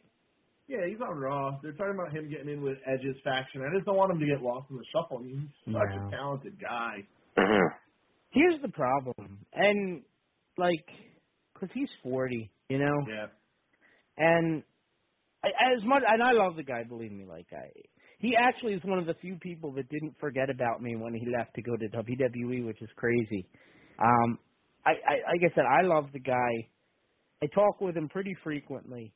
Yeah, he's on Raw. They're talking about him getting in with Edge's faction. I just don't want him to get lost in the shuffle. He's such No. a talented guy. Here's the problem, and like, cause he's forty, you know, Yeah. and I, as much and I love the guy. Believe me, like I, he actually is one of the few people that didn't forget about me when he left to go to WWE, which is crazy. Um, I, I like I said, I love the guy. I talk with him pretty frequently,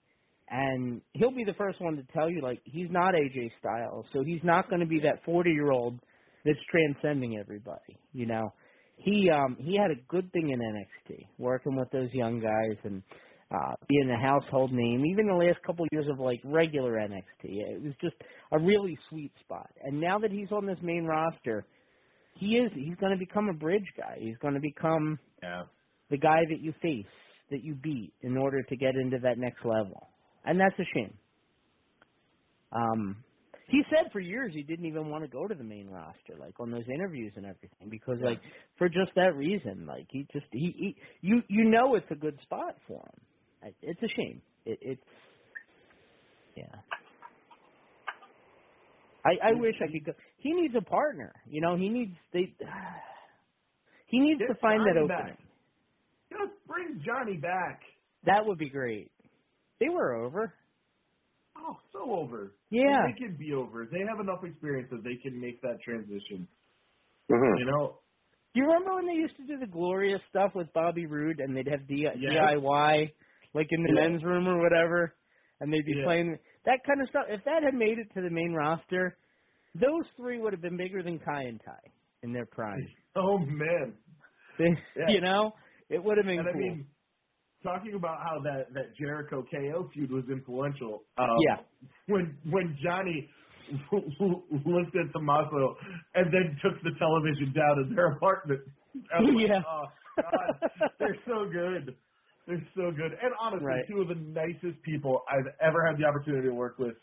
and he'll be the first one to tell you like he's not AJ Styles, so he's not going to be that forty year old that's transcending everybody. You know, he um he had a good thing in NXT, working with those young guys and uh being a household name. Even the last couple of years of like regular NXT, it was just a really sweet spot. And now that he's on this main roster, he is he's going to become a bridge guy. He's going to become Yeah. the guy that you face, that you beat in order to get into that next level. And that's a shame. Um he said for years he didn't even want to go to the main roster, like on those interviews and everything, because like for just that reason, like he just he, he you you know it's a good spot for him. It's a shame. It, it's yeah. I I wish I could go. He needs a partner. You know, he needs they. He needs Get to find that Johnny opening. back. Just bring Johnny back. That would be great. They were over. Oh, so over. Yeah. They can be over. They have enough experience that they can make that transition. Mhm. You know? Do you remember when they used to do the glorious stuff with Bobby Roode and they'd have D- Yes. DIY like in the Yeah. men's room or whatever, and they'd be Yeah. playing that kind of stuff. If that had made it to the main roster, those three would have been bigger than Kai and Tai in their prime. Oh man. They, Yeah. You know, it would have been And I cool. mean, talking about how that that Jericho KO feud was influential. Um, Yeah. When when Johnny looked at Tommaso and then took the television down in their apartment. Was like, Yeah. Oh God, they're so good. They're so good. And honestly, Right. two of the nicest people I've ever had the opportunity to work with.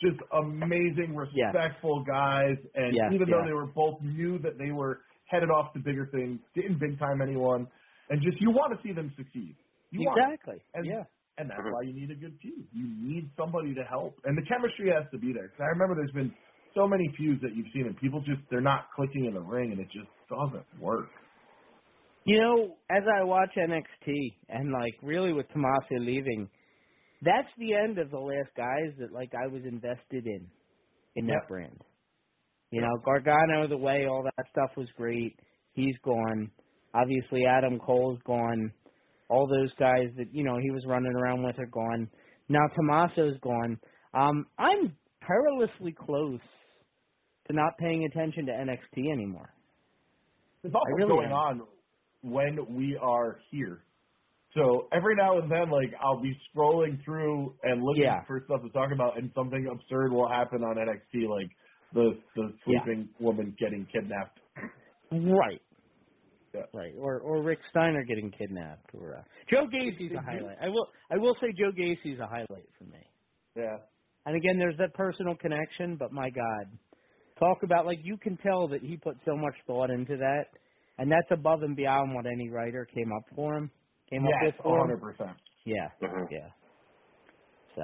Just amazing, respectful guys. And Yes, even yeah. though they were both knew that they were headed off to bigger things, didn't big time anyone, and just you want to see them succeed. You want it. exactly. And, yeah. and that's mm-hmm. why you need a good feud. You need somebody to help, and the chemistry has to be there. 'Cause I remember there's been so many feuds that you've seen, and people just they're not clicking in the ring, and it just doesn't work. You know, as I watch NXT and like really with Tommaso leaving, that's the end of the last guys that like I was invested in in that Yeah. brand. You know, Gargano the way all that stuff was great. He's gone. Obviously Adam Cole's gone. All those guys that, you know, he was running around with are gone. Now Tommaso's gone. Um I'm perilously close to not paying attention to NXT anymore. There's also really going am. on when we are here. So every now and then, like I'll be scrolling through and looking Yeah. for stuff to talk about, and something absurd will happen on NXT, like the the Yeah. sleeping woman getting kidnapped. Right. Yeah. Right. Or or Rick Steiner getting kidnapped or uh, Joe Gacy's a highlight. I will I will say Joe Gacy's a highlight for me. Yeah. And again there's that personal connection, but my God. Talk about like you can tell that he put so much thought into that and that's above and beyond what any writer came up for him. Came up with for hundred percent. Yeah. Mhm. Yeah. So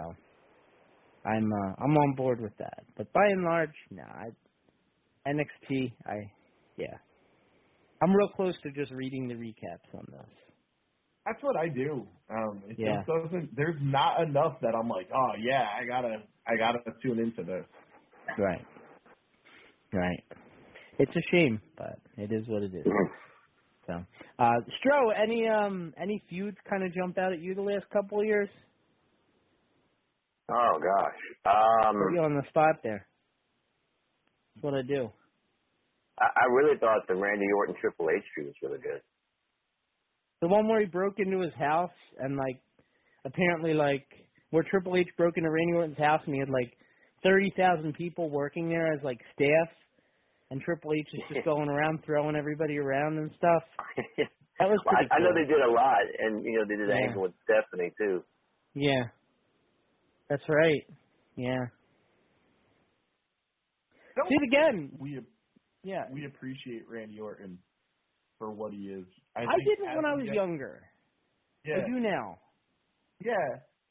I'm uh, I'm on board with that. But by and large, no, I NXT, I yeah. I'm real close to just reading the recaps on those. That's what I do. Um, it Yeah. just doesn't. There's not enough that I'm like, oh yeah, I gotta, I gotta tune into this. Right. Right. It's a shame, but it is what it is. So, uh, Stro, any um any feuds kind of jump out at you the last couple of years? Oh gosh. Um, Put you on the spot there. That's what I do. I, I really thought the Randy Orton Triple H feud was really good. The one where he broke into his house and like apparently like where Triple H broke into Randy Orton's house and he had like thirty thousand people working there as like staff and Triple H is just going around throwing everybody around and stuff. That was Well, pretty I, I know they did a lot, and you know they did an angle with Stephanie too. Yeah. That's right. Yeah. Don't See it again. We Yeah. we appreciate Randy Orton for what he is. I, I didn't when I was get- younger. Yeah, I do now. yeah.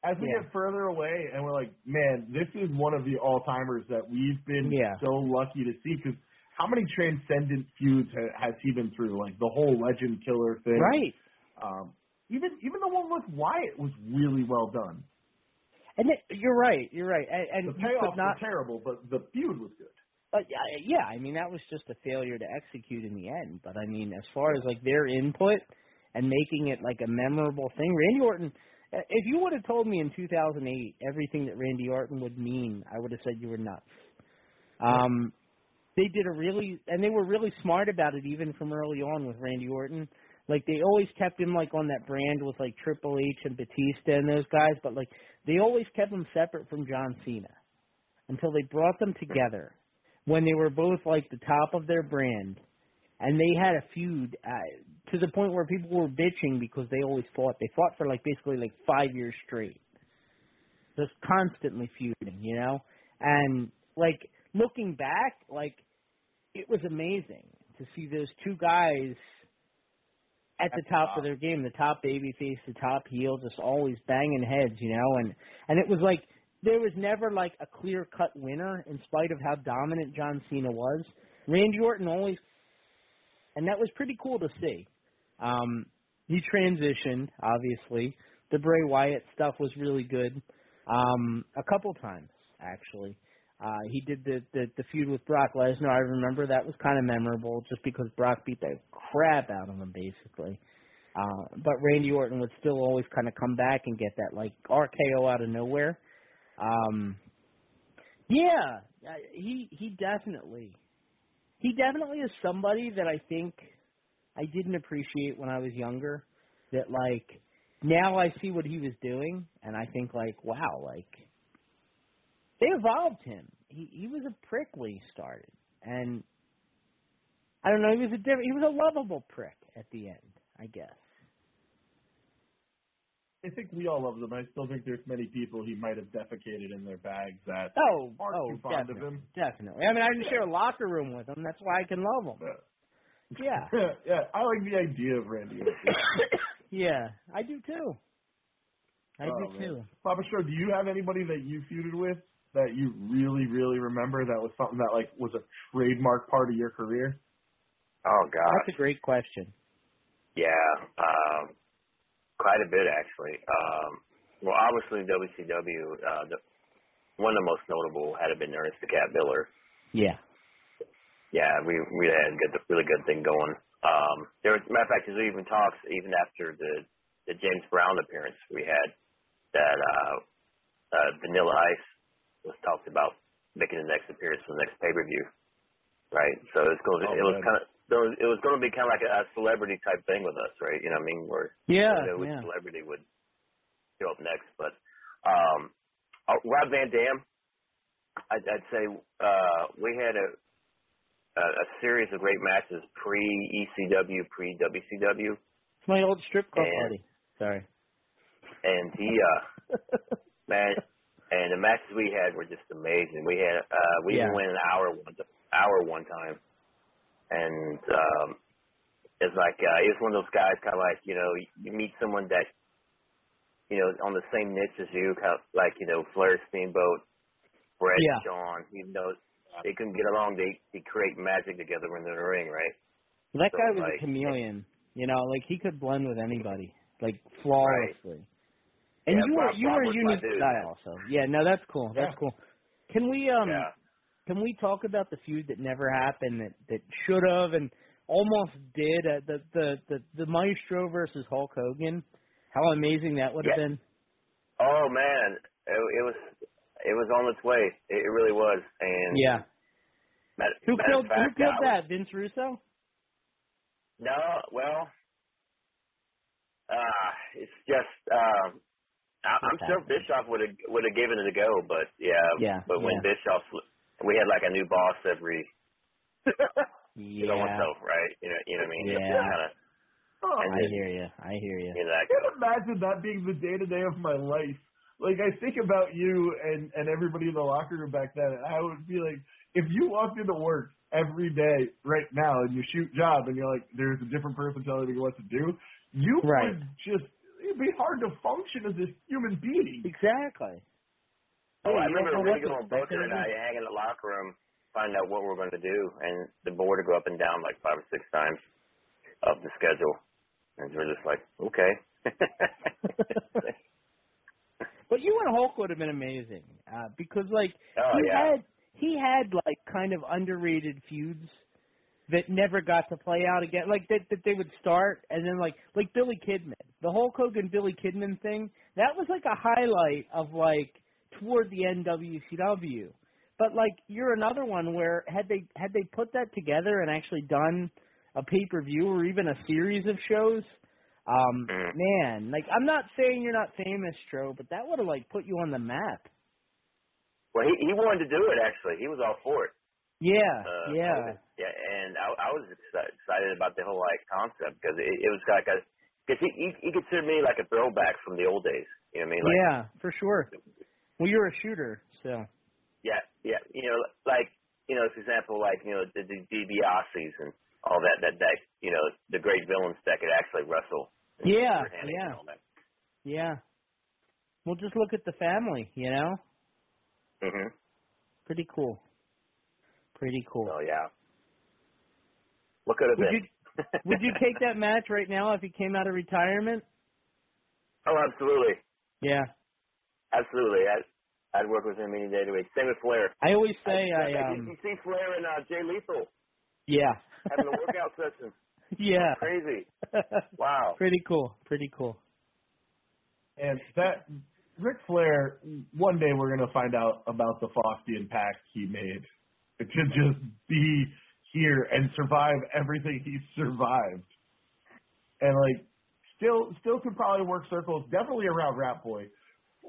As we Yeah. get further away, and we're like, man, this is one of the all timers that we've been Yeah. so lucky to see. Because how many transcendent feuds ha- has he been through? Like the whole Legend Killer thing, Right. Um, even even the one with Wyatt was really well done. And it, you're right. You're right. And, and The you payoffs not were terrible, but the feud was good. But yeah, yeah, I mean that was just a failure to execute in the end. But I mean, as far as like their input and making it like a memorable thing, Randy Orton. uh, If you would have told me in 2008 everything that Randy Orton would mean, I would have said you were nuts. Um, they did a really, and they were really smart about it, even from early on with Randy Orton. Like they always kept him like on that brand with like Triple H and Batista and those guys, but like they always kept him separate from John Cena until they brought them together when they were both like the top of their brand, and they had a feud uh, to the point where people were bitching because they always fought. They fought for like basically like five years straight, just constantly feuding, you know. And like looking back, like it was amazing to see those two guys at the top of their game, the top baby face, the top heel, just always banging heads, you know, and and it was like there was never like a clear cut winner in spite of how dominant John Cena was. Randy Orton always and that was pretty cool to see. Um he transitioned, obviously. The Bray Wyatt stuff was really good. Um a couple times actually. Uh he did the, the the feud with Brock Lesnar. I remember that was kind of memorable just because Brock beat the crap out of him basically. Uh, but Randy Orton would still always kind of come back and get that like RKO out of nowhere. Um, yeah, he he definitely he definitely is somebody that I think I didn't appreciate when I was younger. That like now I see what he was doing, and I think like wow, like they evolved him. He he was a prick when he started, and I don't know. He was a different. He was a lovable prick at the end, I guess. I think we all love him. I still think there's many people he might have defecated in their bags that Oh, aren't oh, too fond definitely, of him. definitely. I mean, I didn't share a locker room with him. That's why I can love him. Yeah, Yeah, yeah. I like the idea of Randy Orton. yeah, I do too. I Oh, do man. too. Papa Show, do you have anybody that you feuded with that you really, really remember that was something that like was a trademark part of your career? Oh God. That's a great question. Yeah, um, quite a bit actually. Um, well, obviously WCW, uh, the, one of the most notable had been Ernest the Cat Miller. Yeah. Yeah, we we had a good, really good thing going. Um, there was, matter of fact, there's even talks even after the the James Brown appearance we had that uh, uh, Vanilla Ice was talked about making the next appearance for the next pay per view. Right, so it's going. Oh, it was kind of. There was, it was going to be kind of like a, a celebrity type thing with us, right? You know what I mean? Where Yeah, you know, which yeah. celebrity would show up next. But um, uh, Rob Van Dam, I'd, I'd say uh, we had a, a a series of great matches pre ECW, pre WCW, It's my old strip club And- buddy. Sorry. and he uh, man, and the matches we had were just amazing. We had uh, we Yeah. even went an hour one hour one time, and um, it's like uh, he was one of those guys, kind of like you know you meet someone that you know on the same niche as you, kind of like you know Flair Steamboat, Bret Yeah. Shawn. You know they couldn't get along. They they create magic together when they're in the ring, right? That So, guy was like, a chameleon. You know, like he could blend with anybody, like flawlessly. And Yeah, you were you Bob were a was my unique dude, guy man. also. Yeah, no, that's cool. That's Yeah. cool. Can we um Yeah. Can we talk about the feud that never happened that that should have and almost did uh, the the the the Maestro versus Hulk Hogan? How amazing that would have Yeah. been. Oh man, it, it was it was on its way. It, it really was. And Yeah. matter, Who matter killed fact, who killed I was- that? Vince Russo? No, well, uh, it's just um, I, I'm sure. Bischoff would have would have given it a go, but yeah, Yeah, But when yeah. Bischoff, we had like a new boss every, you know, Yeah. so right, you know, you know what I mean? Yeah. Kind of, Oh, I then, hear you. I hear you. you know, I can't imagine that being the day to day of my life. Like I think about you and and everybody in the locker room back then, and I would be like, if you walked into work every day right now and you shoot job and you're like, there's a different person telling you what to do, you Right. would just it'd be hard to function as a human being. Exactly. Oh, I remember know what Regal to and Booker and I hanging in the locker room, finding out what we we're going to do, and the board would go up and down like five or six times of the schedule, and we're just like, okay. But you and Hulk would have been amazing uh, because, like, Oh, he yeah. had he had like kind of underrated feuds that never got to play out again. Like that that they would start and then like like Billy Kidman, the Hulk Hogan Billy Kidman thing. That was like a highlight of like toward the end WCW. But like you're another one where had they had they put that together and actually done a pay per view or even a series of shows, um, Mm. man, like I'm not saying you're not famous, Joe, but that would have like put you on the map. well, he he wanted to do it actually. He was all for it. Yeah, Uh, yeah, yeah, and I, I was exci- excited about the whole like concept because it, it was like a because he, he he considered me like a throwback from the old days. You know what I mean? Like, yeah, for sure. Well, you're a shooter, so Yeah, yeah. You know, like you know, for example, like you know, the, the DiBiase's and all that. That that you know, the great villains that could actually wrestle. Yeah, yeah. And all that. yeah. Well, just look at the family, you know. Mhm. Pretty cool. Pretty cool. Oh yeah. What could have Would been? you would you take that match right now if he came out of retirement? oh, absolutely, Yeah. Absolutely. I'd I'd work with him any day of the week. Same with Flair. I always say I, I you um you see Flair and uh, Jay Lethal yeah. having a workout session. Yeah. Crazy. Wow. Pretty cool. Pretty cool. And that Ric Flair, one day we're gonna find out about the Faustian pact he made to just be here and survive everything he survived. And like, still, still could probably work circles, definitely around Rat Boy,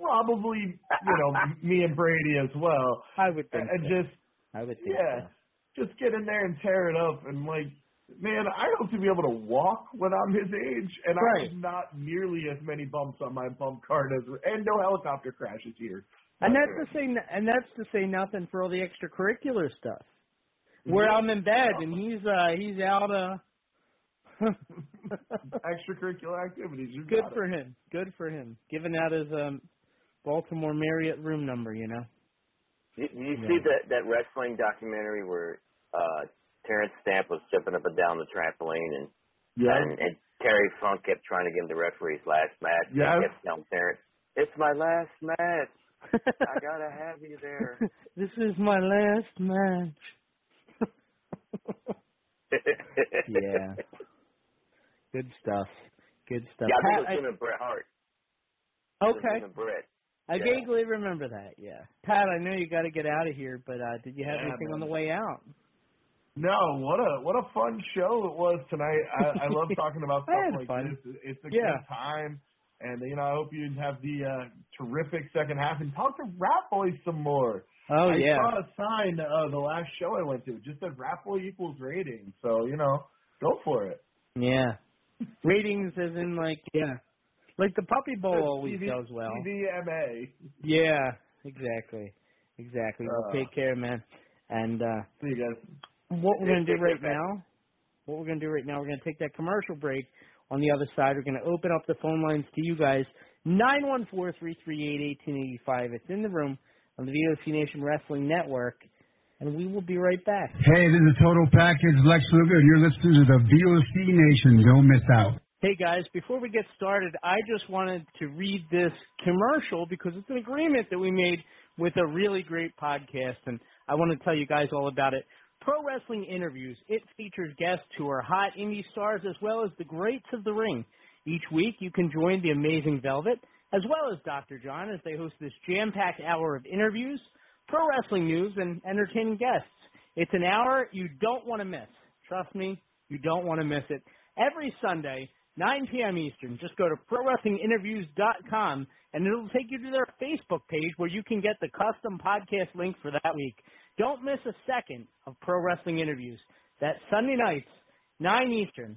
probably you know me and Brady as well. I would think. And so. just I would think. yeah, so. just get in there and tear it up and like. Man, I hope to be able to walk when I'm his age, and I Right. have not nearly as many bumps on my bump card as, and no helicopter crashes here. And that's to say, and that's to say nothing for all the extracurricular stuff. Where I'm in bed and he's uh he's out. uh extracurricular activities. You Good got it. for him. Good for him. Giving out his um Baltimore Marriott room number. You know. You, you Yeah. see that that wrestling documentary where uh Terrence Stamp was jumping up and down the trampoline and Yeah. and, and Terry Funk kept trying to give him the referee's last match. Yeah. He kept telling Terrence, "It's my last match. I gotta have you there." this is my last match. yeah. Good stuff. Good stuff. Yeah, I think Pat, it was him and Bret Hart. Okay. him and Bret. I Yeah. vaguely remember that. Yeah. Pat, I know you got to get out of here, but uh did you have Yeah, anything on the way out? No, what a what a fun show it was tonight. I, I love talking about stuff like fun. this. It's a Yeah. good time, and you know I hope you have the uh, terrific second half and talk to Rat Boy some more. Oh I yeah. I saw a sign uh, the last show I went to it just said Rat Boy equals rating. So you know, go for it. Yeah. Ratings as in like yeah. Like the puppy bowl always TV does well. TVMA. Yeah, exactly. Exactly. Well Uh. take care, man. And uh See you guys. what we're gonna do right now what we're gonna do right now, we're gonna take that commercial break. On the other side, we're gonna open up the phone lines to you guys. Nine one four three three eight eighteen eighty five. It's in the room on the VOC Nation Wrestling Network. And we will be right back. Hey, this is Total Package Lex Luger, and you're listening to the VOC Nation. Don't miss out. Hey guys, before we get started, I just wanted to read this commercial because it's an agreement that we made with a really great podcast, and I want to tell you guys all about it. Pro Wrestling Interviews. It features guests who are hot indie stars as well as the greats of the ring. Each week, you can join the Amazing Velvet as well as Dr. John as they host this jam-packed hour of interviews, pro wrestling news, and entertaining guests. It's an hour you don't want to miss. Trust me, you don't want to miss it. Every Sunday, 9 p.m. Eastern. Just go to ProWrestlingInterviews.com and it'll take you to their Facebook page where you can get the custom podcast link for that week. Don't miss a second of Pro Wrestling Interviews. That Sunday nights, 9 Eastern.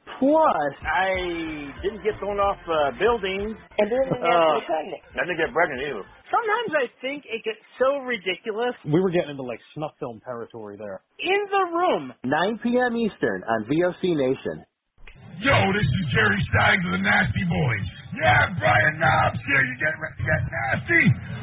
Plus, I didn't get thrown off uh, buildings. And didn't get Uh, pregnant. I didn't get pregnant either. Sometimes I think it gets so ridiculous. we were getting into like snuff film territory there. In the Room. 9 p.m. Eastern on VOC Nation. Yo, this is Jerry Stein of the Nasty Boys. Yeah, Brian Knobbs here. You getting ready to get nasty?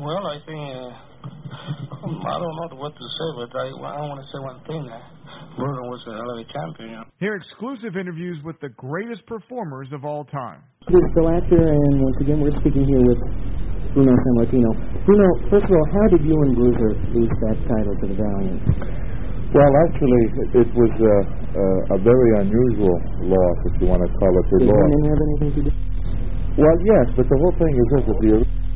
Well, I think uh, I don't know what to say, but I, I want to say one thing. Uh, Bruno was a hell of a champion. Hear exclusive interviews with the greatest performers of all time. This is Bill Apter, and once again, we're speaking here with Bruno Sammartino. Bruno, first of all, how did you and Bruiser lose that title to the Valiant? Well, actually, it was uh, uh, a very unusual loss, if you want to call it a Did loss. women have anything to do? Well, yes, but the whole thing is this: that the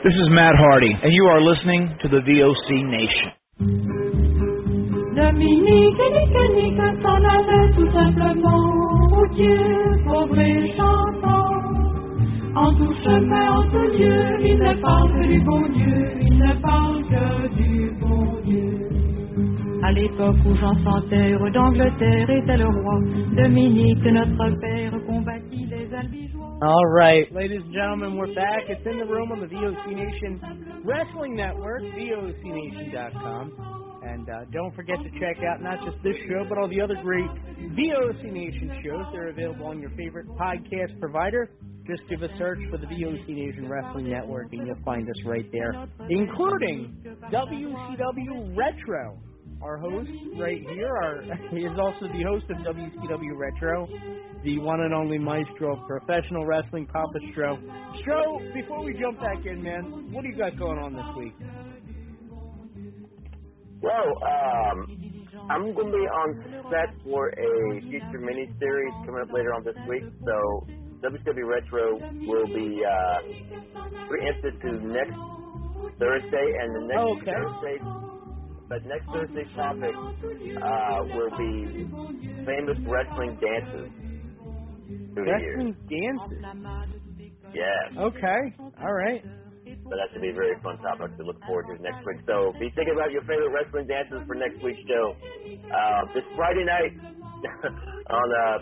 This is Matt Hardy, and you are listening to the VOC Nation. Dominique et Nicanique s'en allaient tout simplement, routier, pauvre et chantant. En tout chemin, en tout lieu, ils ne parlent que du bon Dieu, ils ne parlent que du bon Dieu. À l'époque où Jean sans terre d'Angleterre était le roi, Dominique, notre père. All right, ladies and gentlemen, we're back. It's in the room on the VOC Nation Wrestling Network, VOCNation.com. And uh, don't forget to check out not just this show, but all the other great VOC Nation shows. They're available on your favorite podcast provider. Just give a search for the VOC Nation Wrestling Network, and you'll find us right there, including WCW Retro. Our host right here he is also the host of WCW Retro, the one and only maestro of professional wrestling, Papa Stro. Stro, before we jump back in, man, what do you got going on this week? Well, um, I'm going to be on set for a future mini-series coming up later on this week. So WCW Retro will be uh, preempted to next Thursday, and the next Oh, okay. Thursday, but next Thursday's topic uh, will be famous wrestling dances through the years. Wrestling dances. Yes. Okay. All right. So that should be a very fun topic to look forward to next week. So be thinking about your favorite wrestling dances for next week's show. Uh, this Friday night on uh,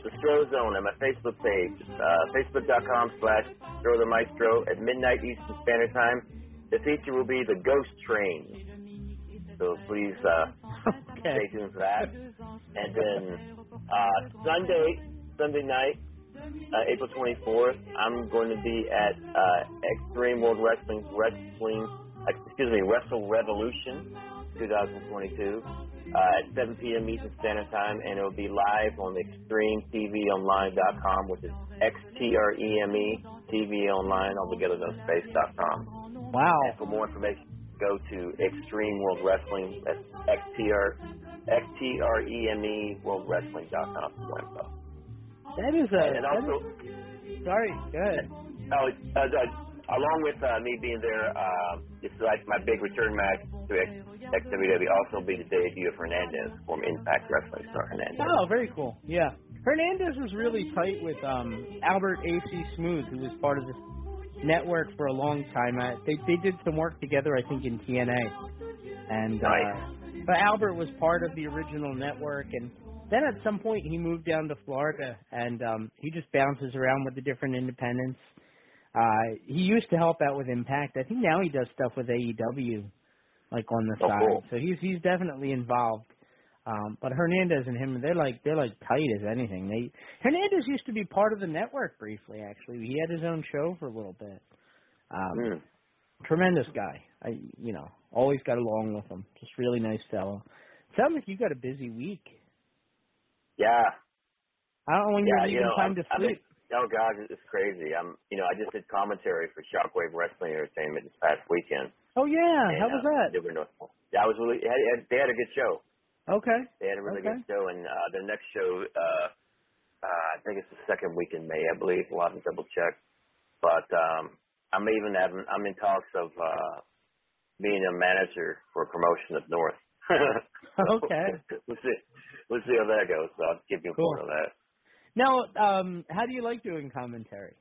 the Stro Zone at my Facebook page, uh, facebook.com slash Stro the Maestro at midnight Eastern Standard Time. The feature will be the Ghost Train. So please uh, stay tuned for that. And then uh, Sunday, Sunday night, uh, April 24th, I'm going to be at uh, Extreme World Wrestling Wrestling, excuse me, Wrestle Revolution 2022 uh, at 7 p.m. Eastern Standard Time, and it will be live on ExtremeTVOnline.com, which is X T R E M E TV Online, altogether no space.com. Wow. And for more information, go to Extreme World Wrestling. That's X T R X T R E M E World Wrestling.com for info. That is a. And also, is- sorry, go ahead. Oh, uh, uh, along with uh, me being there, uh, it's like my big return match to X- XWW also be the debut of Hernandez, former Impact Wrestling star Hernandez. Oh, very cool. Yeah. Hernandez was really tight with um Albert AC Smooth, who was part of this network for a long time. Uh, they they did some work together, I think, in TNA. And uh, but Albert was part of the original network, and then at some point he moved down to Florida, and um he just bounces around with the different independents. Uh, he used to help out with Impact. I think now he does stuff with AEW, like on the Oh, side. cool. So he's he's definitely involved. Um, but Hernandez and him, they're like they're like tight as anything. They Hernandez used to be part of the network briefly. Actually, he had his own show for a little bit. Um, Hmm. Tremendous guy. I you know always got along with him. Just really nice fellow. Sounds like you got a busy week. Yeah. I don't know when yeah, you're you know, time I'm, to sleep. mean, oh God, it's crazy. I'm, you know, I just did commentary for Shockwave Wrestling Entertainment this past weekend. oh yeah, in, how was uh, that? Denver, North. That was really. They had, they had a good show. Okay. They had a really Okay. good show, and uh, the next show, uh, uh, I think it's the second week in May, I believe. We'll have to double check. But um, I'm even having. I'm in talks of uh, being a manager for a promotion up north. Okay. we'll see. We'll see how that goes. So I'll give you a Cool. point on that. Now, um, how do you like doing commentary?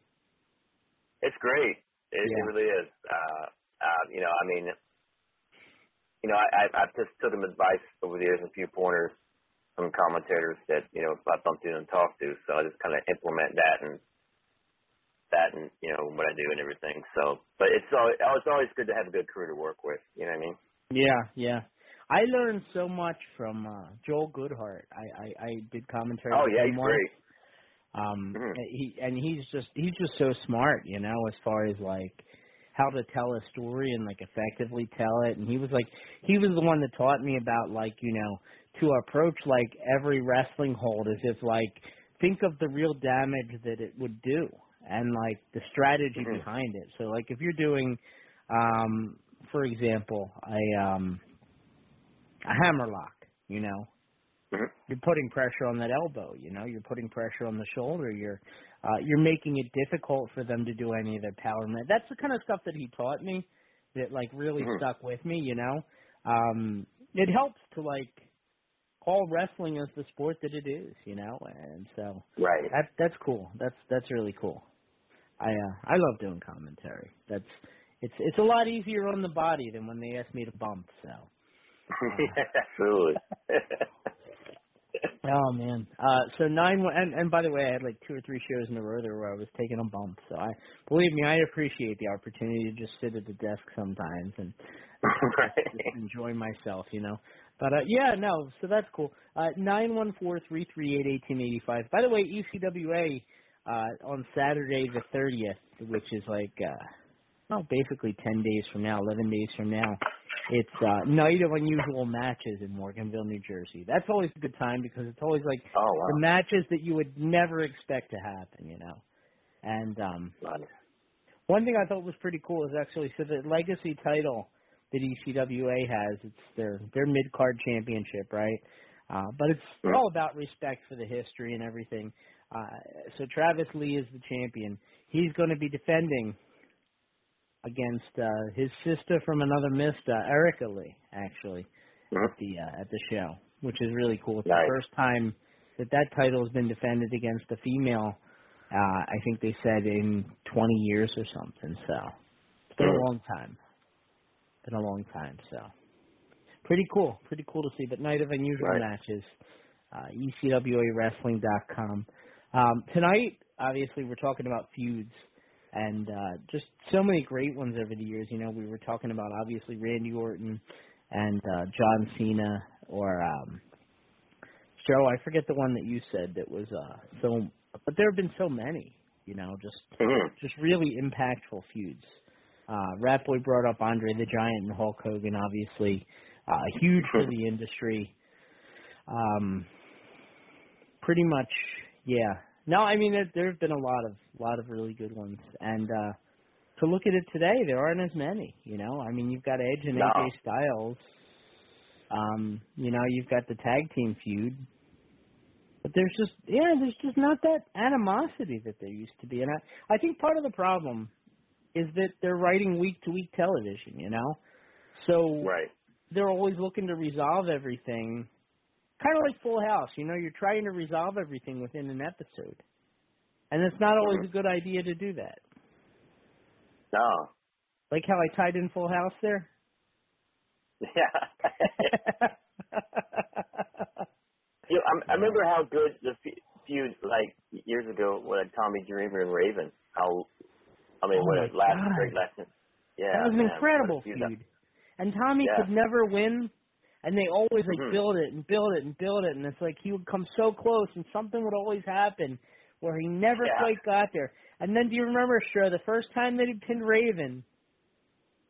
It's great. It, it really is. Uh, uh, you know, I mean, you know, I, I, I just took some advice over the years, a few pointers from commentators that you know I bumped into and talked to. So I just kind of implement that and that and you know what I do and everything. So, but it's always, it's always good to have a good crew to work with. You know what I mean? Yeah, yeah. I learned so much from uh Joel Goodhart. I I, I did commentary. Oh yeah, he's once. great. Um, Mhm. he and he's just he's just so smart, you know, as far as like how to tell a story and like effectively tell it. And he was like he was the one that taught me about like you know to approach like every wrestling hold as if like think of the real damage that it would do and like the strategy Mhm. behind it. So like if you're doing, um, for example, a um a hammerlock, you know, Mhm. you're putting pressure on that elbow you know you're putting pressure on the shoulder you're uh you're making it difficult for them to do any of their power ma- that's the kind of stuff that he taught me that like really Mhm. stuck with me you know? Um it helps to like call wrestling as the sport that it is you know? And so Right. that that's cool. That's that's really cool. I uh i love doing commentary. That's it's it's a lot easier on the body than when they ask me to bump so Absolutely. Oh man. Uh so nine one and, and by the way I had like two or three shows in a row there where I was taking a bump. So I believe me, I appreciate the opportunity to just sit at the desk sometimes and just enjoy myself, you know. But uh yeah, no, so that's cool. Uh nine one four three three eight eighteen eighty five. By the way, ECWA uh on Saturday the thirtieth, which is like uh well basically ten days from now, eleven days from now. It's uh night of unusual matches in Morganville, New Jersey. That's always a good time because it's always like Oh, wow. the matches that you would never expect to happen, you know. And um one thing I thought was pretty cool is actually so the legacy title that ECWA has, it's their their mid card championship, right? Uh but it's all about respect for the history and everything. Uh so Travis Lee is the champion. He's gonna be defending against uh his sister from another mist, uh, Erica Lee, actually, at the uh, at the show, which is really cool. It's Nice. the first time that that title has been defended against a female. Uh I think they said in 20 years or something. So it's been a long time. Been a long time. So pretty cool. Pretty cool to see. But night of unusual Right. matches. Uh, ECWAWrestling.com. Um, tonight, obviously, we're talking about feuds and uh, just so many great ones over the years. You know, we were talking about obviously Randy Orton and uh, John Cena, or um, Joe. I forget the one that you said that was uh, so, but there have been so many. You know, just Mhm. just really impactful feuds. Uh, Rat Boy brought up Andre the Giant and Hulk Hogan, obviously, uh, huge for the industry. Um, pretty much, yeah. No, I mean there there have been a lot of lot of really good ones, and uh, to look at it today, there aren't as many. You know, I mean you've got Edge and No. AJ Styles. Um, you know, you've got the tag team feud. But there's just yeah, there's just not that animosity that there used to be, and I I think part of the problem is that they're writing week to week television. You know, so Right. they're always looking to resolve everything. Kind of like Full House, you know, you're trying to resolve everything within an episode. And it's not always a good idea to do that. No. Like how I tied in Full House there? Yeah. you know, I, I remember how good the feud like years ago with Tommy Dreamer and Raven. How I mean, Oh when it lasted great lesson. Yeah, that was an man, incredible feud. And Tommy Yeah. could never win, and they always like Mhm. build it and build it and build it, and it's like he would come so close, and something would always happen where he never Yeah. quite got there. And then do you remember, Sure, the first time that he pinned Raven,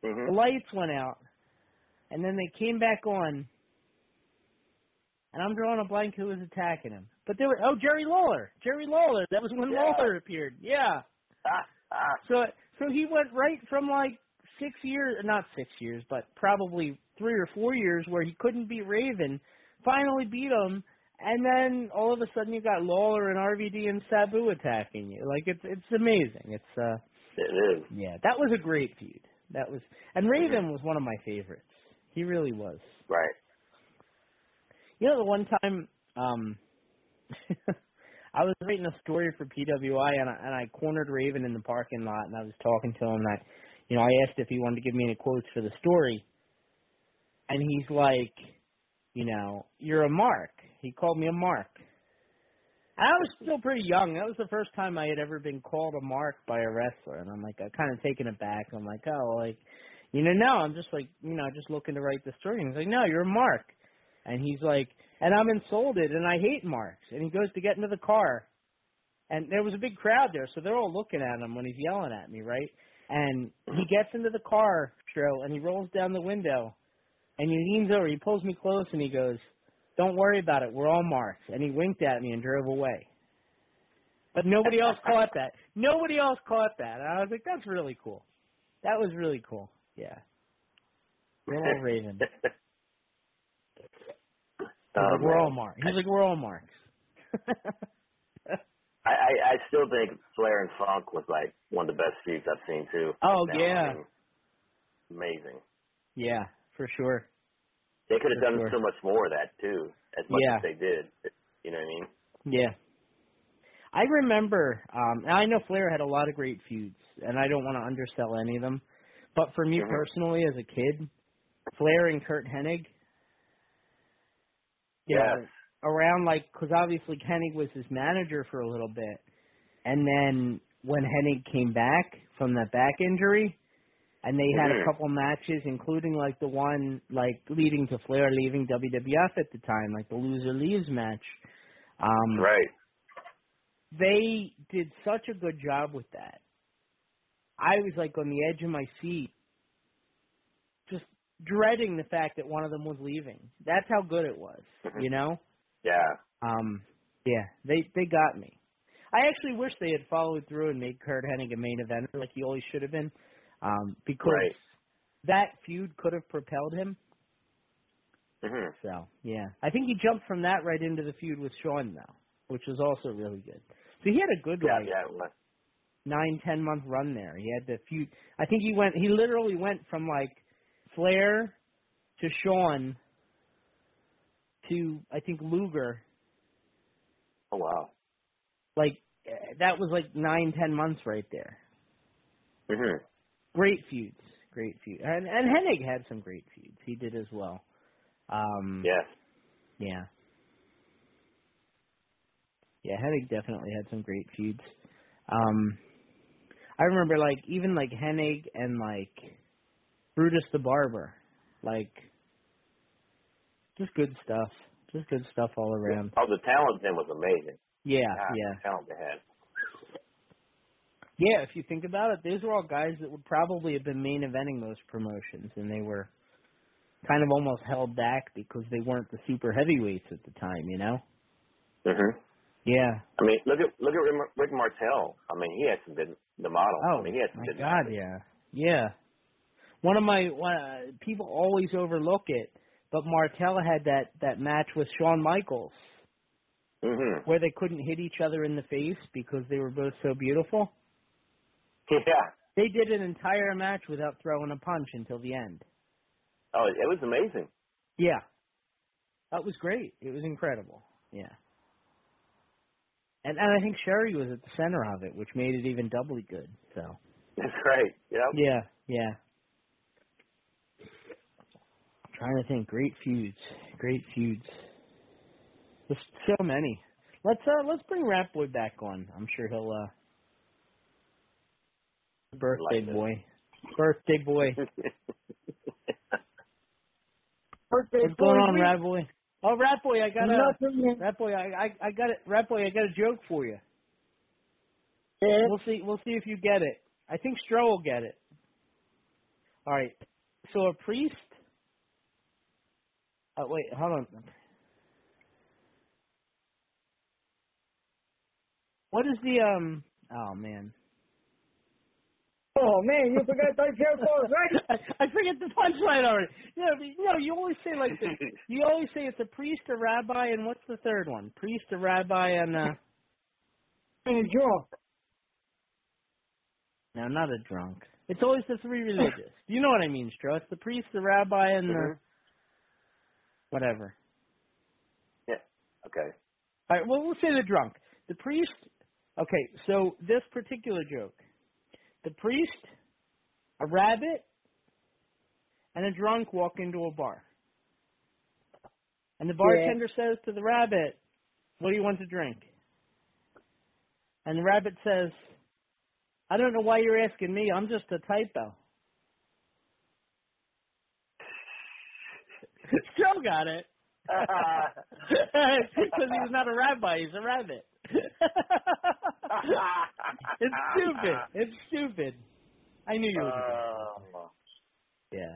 Mhm. the lights went out, and then they came back on, and I'm drawing a blank who was attacking him. But there were oh Jerry Lawler, Jerry Lawler. That was when Yeah. Lawler appeared. Yeah. Ah, ah. So so he went right from like six years, not six years, but probably three or four years where he couldn't beat Raven, finally beat him, and then all of a sudden you got Lawler and RVD and Sabu attacking you. Like it's it's amazing. It's uh It is. yeah, that was a great feud. That was and Raven was one of my favorites. He really was. Right. You know, the one time um I was writing a story for PWI and I, and I cornered Raven in the parking lot and I was talking to him and I, you know, I asked if he wanted to give me any quotes for the story. And he's like, you know, you're a mark. He called me a mark. And I was still pretty young. That was the first time I had ever been called a mark by a wrestler and I'm like I kind of taken it back. I'm like, "Oh, like you know, no, I'm just like, you know, just looking to write the story." And he's like, "No, you're a mark." And he's like, and I'm insulted and I hate Marks. And he goes to get into the car. And there was a big crowd there, so they're all looking at him when he's yelling at me, right? And he gets into the car, Stro, and he rolls down the window. And he leans over, he pulls me close and he goes, Don't worry about it, we're all marks. And he winked at me and drove away. But nobody else caught that. Nobody else caught that. And I was like, That's really cool. That was really cool. Yeah. Little Raven. Oh, like, we're all marks. He's like, we're all marks. I, I I still think Flair and Funk was like one of the best feuds I've seen too. Oh, Now, yeah. I mean, amazing. yeah, for sure. They could have For done sure. so much more of that too, as much Yeah. as they did. You know what I mean? Yeah. I remember, um, and I know Flair had a lot of great feuds, and I don't want to undersell any of them. But for me Mhm. personally, as a kid, Flair and Curt Hennig, know, Yes. around like, because obviously Hennig was his manager for a little bit, and then when Hennig came back from that back injury, and they had a couple matches, including like the one like leading to Flair leaving WWF at the time, like the loser leaves match. Um, Right. they did such a good job with that. I was like on the edge of my seat, just dreading the fact that one of them was leaving. That's how good it was, Mhm. you know. Yeah. Um, yeah, they they got me. I actually wish they had followed through and made Curt Hennig a main eventer like he always should have been, um, because Right. that feud could have propelled him. hmm So yeah, I think he jumped from that right into the feud with Shawn now, which was also really good. So he had a good Yeah, like yeah. nine ten month run there. He had the feud. I think he went. He literally went from like Flair to Shawn to I think Luger. Oh wow. Like eh, that was like nine ten months right there. hmm Great feuds, great feuds, and and Hennig had some great feuds. He did as well. Um, Yes. Yeah. Yeah, Hennig definitely had some great feuds. Um I remember like even like Hennig and like Brutus the Barber. Like just good stuff. Just good stuff all around. Oh, the talent then was amazing. Yeah, God, yeah. The talent they had. Yeah, if you think about it, those were all guys that would probably have been main eventing those promotions and they were kind of almost held back because they weren't the super heavyweights at the time, you know? hmm Yeah. I mean, look at look at Rick- Martel. I mean, he some good the model. Oh, I mean, he some my good. God, yeah, yeah. One of my one, uh, people always overlook it, but Martella had that that match with Shawn Michaels Mhm. where they couldn't hit each other in the face because they were both so beautiful. Yeah. They did an entire match without throwing a punch until the end. Oh, it was amazing. Yeah. That was great. It was incredible. Yeah. And and I think Sherri was at the center of it, which made it even doubly good. So. That's right. Yeah. Yeah, yeah. trying to think. Great feuds. Great feuds. There's so many. Let's uh let's bring Rat Boy back on. I'm sure he'll uh birthday Like boy. Birthday boy. Birthday What's going boy, on, Rat Boy? Oh, Rat Boy, I got a. Rat Boy. I, I I got it. Rat Boy, I got a joke for you. Yeah. We'll see. We'll see if you get it. I think Stro will get it. All right. So a priest. Oh wait, hold on. What is the um? Oh man. Oh man, you forgot that joke already. I, I forget the punchline already. No, you know, you always say like the, you always say it's a priest, a rabbi, and what's the third one? Priest, a rabbi, and uh. And a drunk. No, not a drunk. It's always the three religious. you know what I mean, Stro? It's the priest, the rabbi, and the Mhm. whatever. Yeah. Okay. All right. Well, we'll say the drunk. The priest. Okay. So this particular joke, the priest, a rabbit, and a drunk walk into a bar, and the bartender says to the rabbit, "What do you want to drink?" And the rabbit says, "I don't know why you're asking me. I'm just a typo." Joe got it. Because he's not a rabbi, he's a rabbit. It's stupid. It's stupid. I knew you would. Oh. Yeah.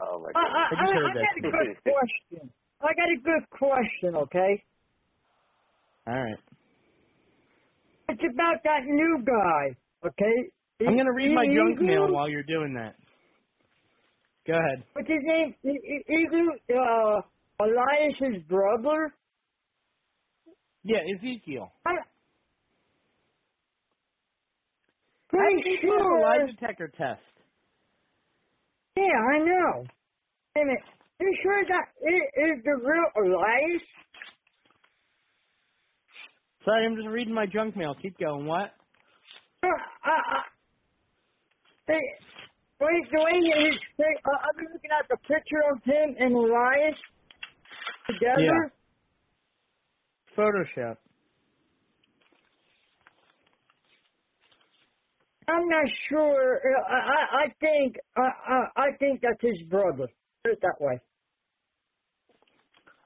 Oh my god. I, I just I, heard I that got a good question. I got a good question, okay? All right. It's about that new guy, okay? I'm gonna read my He- junk mail while you're doing that. Go ahead. What's his name? He, he, he, uh, Elias's brother? Yeah, Ezekiel. I, I pretty you have a sure. lie detector test. Yeah, I know. Wait a minute. You sure that is, is the real Elias? Sorry, I'm just reading my junk mail. Keep going. What? Uh, uh, uh, they, wait, the way he, uh, I've been looking at the picture of him and Elias together. Photoshop. I'm not sure. Uh, I, I, I think, uh, uh, I think that's his brother. Put it that way.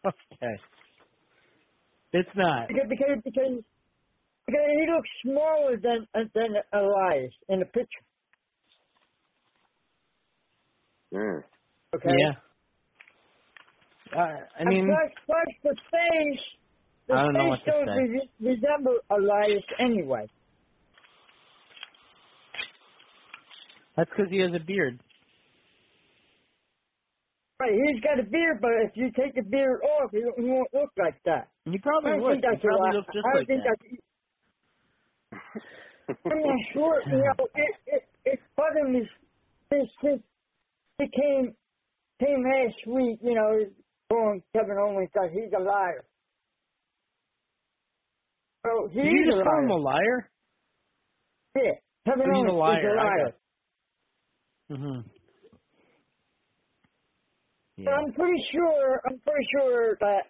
Okay. It's not. Because, because, because, because he looks smaller than uh, than Elias in the picture. Mm. Okay. Yeah. Uh, I mean, and plus, plus the face, the I don't know what to say. re- resemble Elias anyway. that's because he has a beard. Right, he's got a beard, but if you take the beard off, he, he won't look like that. You probably would. think that's probably Elias. look just I like think that. that's. I'm not sure. You know, it it it bothered me since since he came came last week. You know, going Kevin Owens that he's a liar. So he's you just a call him a liar? Yeah, Kevin Oh, he's a liar. is a liar. Mm-hmm. But I'm pretty sure, I'm pretty sure that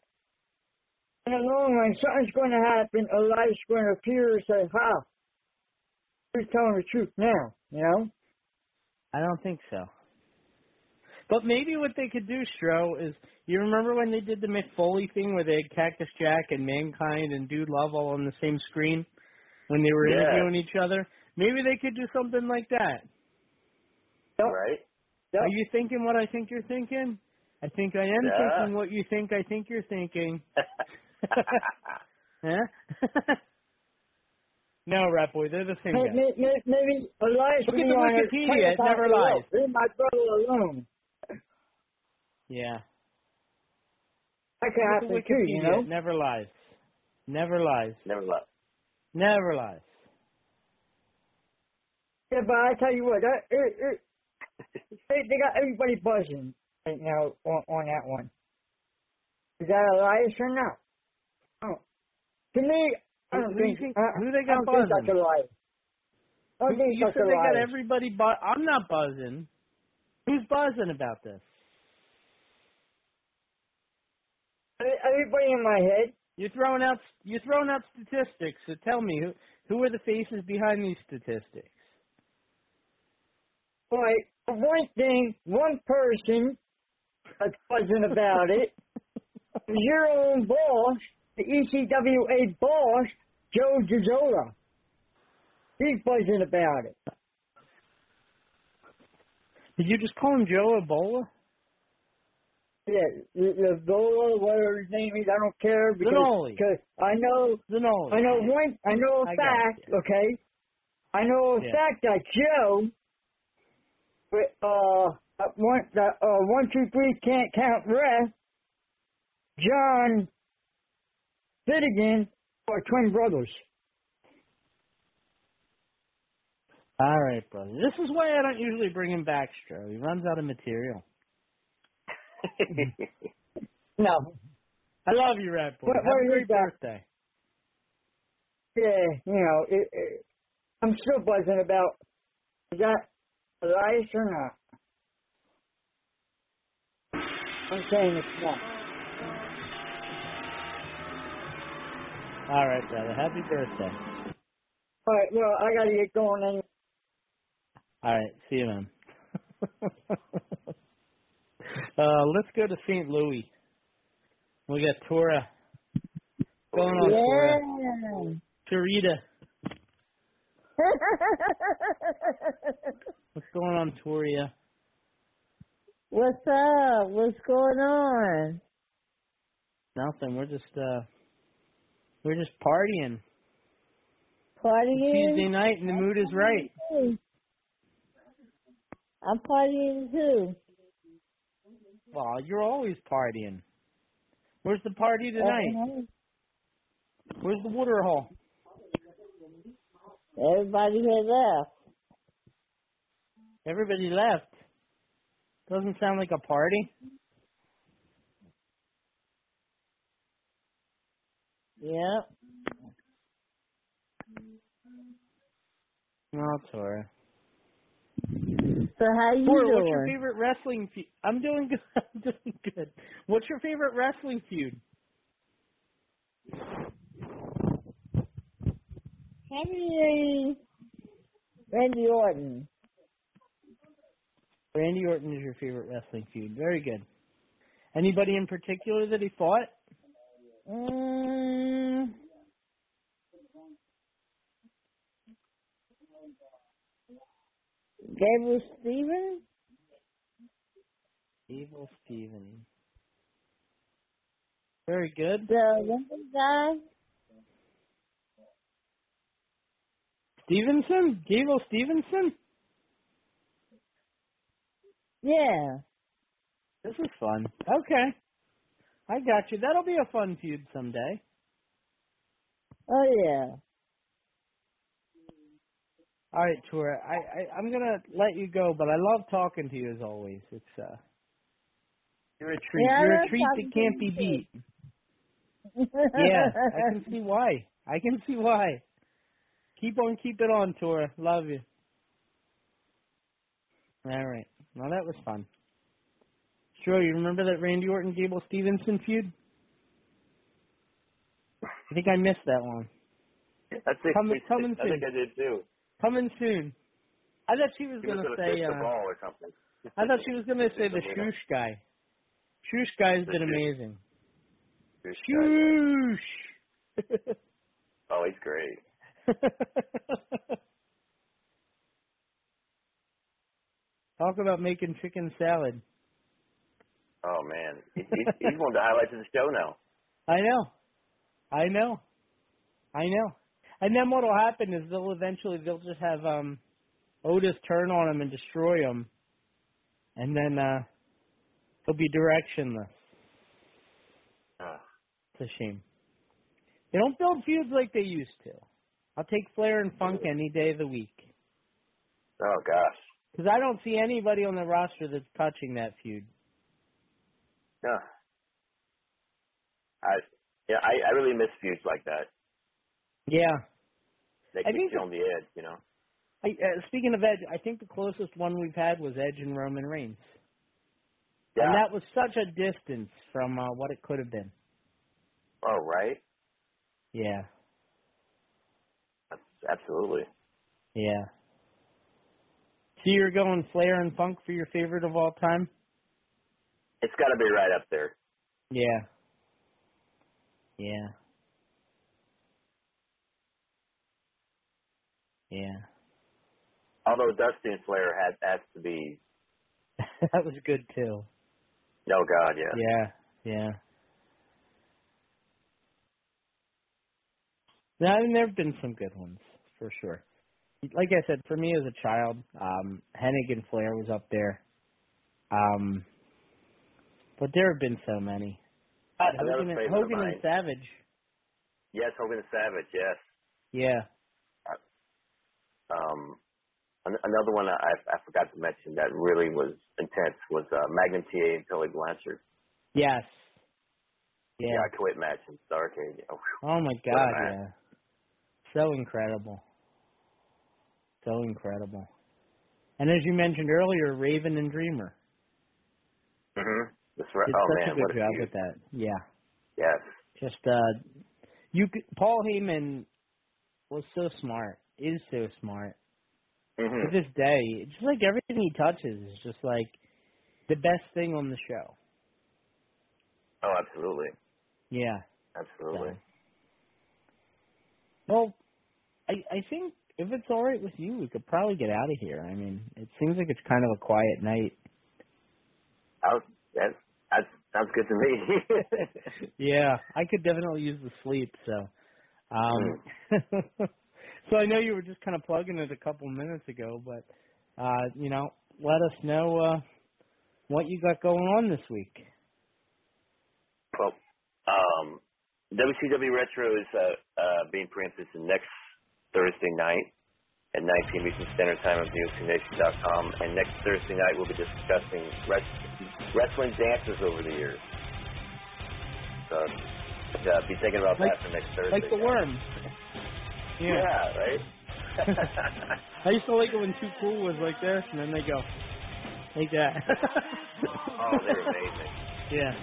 in the long run, something's going to happen. Elias going to appear and say, "How? Who's telling the truth now?" You know? I don't think so. But maybe what they could do, Stro, is you remember when they did the Mick Foley thing where they had Cactus Jack and Mankind and Dude Love all on the same screen when they were Yeah. interviewing each other? Maybe they could do something like that. Right? Are you thinking what I think you're thinking? I think I am Yeah. thinking what you think I think you're thinking. huh? no, Rat Boy, they're the same Maybe, guy. maybe, maybe Elias Look at the Wikipedia, it never lies. "Leave my brother alone. Yeah. That could at happen too, you know? Never lies. Never lies. Never left. Never lies. Yeah, but I tell you what, that, it, it, they, they got everybody buzzing. right now on, on that one. Is that Elias or not? Oh. To me, I don't Who do think, I, who they I got don't think that's buzzing? Elias. I don't think you that's said they got everybody bu- I'm not buzzing. Who's buzzing about this? Everybody in my head. You're throwing out you're throwing out statistics. So tell me who who are the faces behind these statistics? Right. For one thing, one person that's buzzing about it is your own boss, the ECWA boss, Joe Gizola. He's buzzing about it. Did you just call him Joe Ebola? Yeah, the, the Zola, whatever his name is, I don't care because Zanoli. cause I know Zanoli. I know one I know a I fact, okay? I know a Yeah. fact that Joe uh one the uh one two three can't count ref John Finnegan are twin brothers. All right, brother. This is why I don't usually bring him back, Stro. He runs out of material. Mm-hmm. No. I love you, Rat Boy. What- what great that? birthday. Yeah, you know, it, it, I'm still buzzing about is that Elias or not? I'm saying it's not. All right, brother. Happy birthday. All right, well, I gotta get going and All right. See you, man. uh, let's go to St. Louis. We got Tora. What's going on, Tora? Tarita. What's going on, Toria? What's up? What's going on? Nothing. We're just uh, we're just partying. Partying? Tuesday night, and the mood is right. I'm partying too. Well, you're always partying. Where's the party tonight? Where's the water hole? Everybody left. Everybody left. Doesn't sound like a party. Yep. No, Tora. So how are you Tora, doing? what's your favorite wrestling feud? I'm doing good. I'm doing good. What's your favorite wrestling feud? Henry Randy Orton. Randy Orton is your favorite wrestling feud. Very good. Anybody in particular that he fought? Mm. Gabriel Stevens? Evil Steven. Very good. The guy? Stevenson? Gable Stevenson? Yeah. This is fun. Okay. I got you. That'll be a fun feud someday. Oh yeah. All right, Tora. I, I I'm gonna let you go, but I love talking to you as always. It's uh, you're a treat. Yeah, you're a treat that can't be beat. yeah, I can see why. I can see why. Keep on keeping on, Tora. Love you. All right. Well, that was fun. Sure, you remember that Randy Orton Gable Stevenson feud? I think I missed that one. I think, Coming- coming I think. I did too. Coming soon. I thought she was gonna gonna say. the Uh, or something. I thought she was gonna say the Shoosh guy. Shoosh guy's The been Shoosh. amazing. Guy. Shoosh. Oh, he's great. Talk about making chicken salad. Oh man, he's, he's one of the highlights of the show now. I know. I know. I know. And then what'll happen is they'll eventually they'll just have um Otis turn on him and destroy him, and then uh he'll be directionless. Ah. It's a shame. They don't build feuds like they used to. I'll take Flair and Funk any day of the week. Oh gosh. Because I don't see anybody on the roster that's touching that feud. Yeah. I yeah, I, I really miss feuds like that. Yeah. They I think you on the edge, you know. I, uh, speaking of Edge, I think the closest one we've had was Edge and Roman Reigns. Yeah. And that was such a distance from uh, what it could have been. Oh, right. Yeah. Absolutely. Yeah. So you're going Flair and Funk for your favorite of all time? It's got to be right up there. Yeah. Yeah. Yeah. Although Dusty and Flair had has to be. that was good too. Oh God, yeah. Yeah. Yeah. Yeah, I mean, there have been some good ones for sure. Like I said, for me as a child, um, Hennig and Flair was up there. Um, but there have been so many. Another Hogan, and, Hogan and. Savage. Yes, Hogan and Savage. Yes. Yeah. Um, another one I, I forgot to mention that really was intense was uh, and Tully Blanchard. Yes. Yeah. I quit match in Starcade. Oh. Oh my God, yeah. So incredible. So incredible. And as you mentioned earlier, Raven and Dreamer. Mhm. That's right. Did oh such man, a good what job feud. with that. Yeah. Yes. Just uh you could, Paul Heyman was so smart. Is so smart. Mhm. To this day, it's just like everything he touches is just like the best thing on the show. Oh, absolutely. Yeah. Absolutely. Well, I I think if it's all right with you, we could probably get out of here. I mean, it seems like it's kind of a quiet night. I was, that, that sounds good to me. Yeah, I could definitely use the sleep. So, um, so I know you were just kind of plugging it a couple minutes ago, but uh, you know, let us know uh, what you got going on this week. well, um, WCW Retro is uh, uh, being preempted to next Thursday night at 9 p.m. Eastern Standard Time on VOCNation.com. And next Thursday night, we'll be discussing res- wrestling dances over the years. So uh, be thinking about Like- that for next Thursday. Like the worm. Yeah, Yeah. right? I used to like it when Too Cool was like this, and then they go like that. oh, they're amazing. Yeah.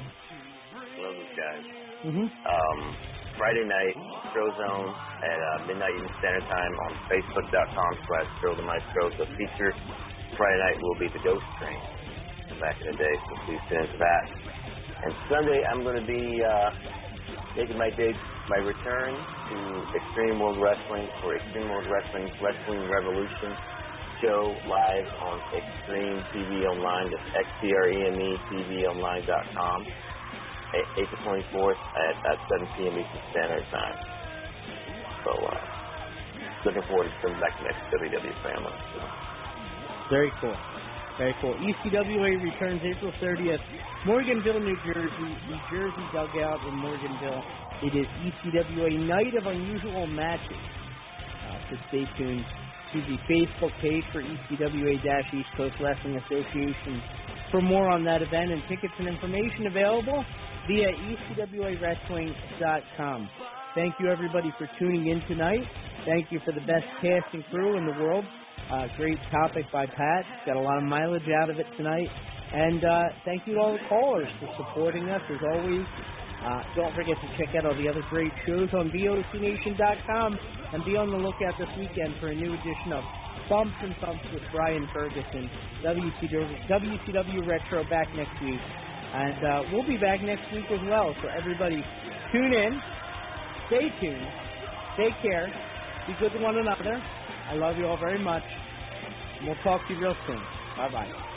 Love those guys. Mhm. um, Friday night, Stro Zone at uh, midnight Eastern Standard Time on Facebook.com slash Stro the Maestro. The feature Friday night will be the Ghost Train from back in the day, so please tune into that. And Sunday, I'm going to be uh, making my day, my return to Extreme World Wrestling for Extreme World Wrestling Wrestling Revolution show live on Extreme TV Online. That's xtremetvonline.com. 8 to 24th at, at 7 p.m. Eastern Standard Time. So, uh, looking forward to coming back next WWE family. Very cool. Very cool. ECWA returns April 30th. Morganville, New Jersey. New Jersey Dugout in Morganville. It is ECWA Night of Unusual Matches. Uh, so stay tuned to the Facebook page for E ECWA-East Coast Wrestling Association for more on that event and tickets and information available via ECWAWrestling.com. Thank you everybody for tuning in tonight. Thank you for the best cast and crew in the world. Uh, great topic by Pat. Got a lot of mileage out of it tonight. And uh, thank you to all the callers for supporting us as always. Uh, don't forget to check out all the other great shows on VOCNation.com and be on the lookout this weekend for a new edition of Bumps and Thumps with Brian Ferguson. WCW, WCW Retro back next week. And uh, we'll be back next week as well. So everybody tune in, stay tuned, take care, be good to one another. I love you all very much. And we'll talk to you real soon. Bye bye.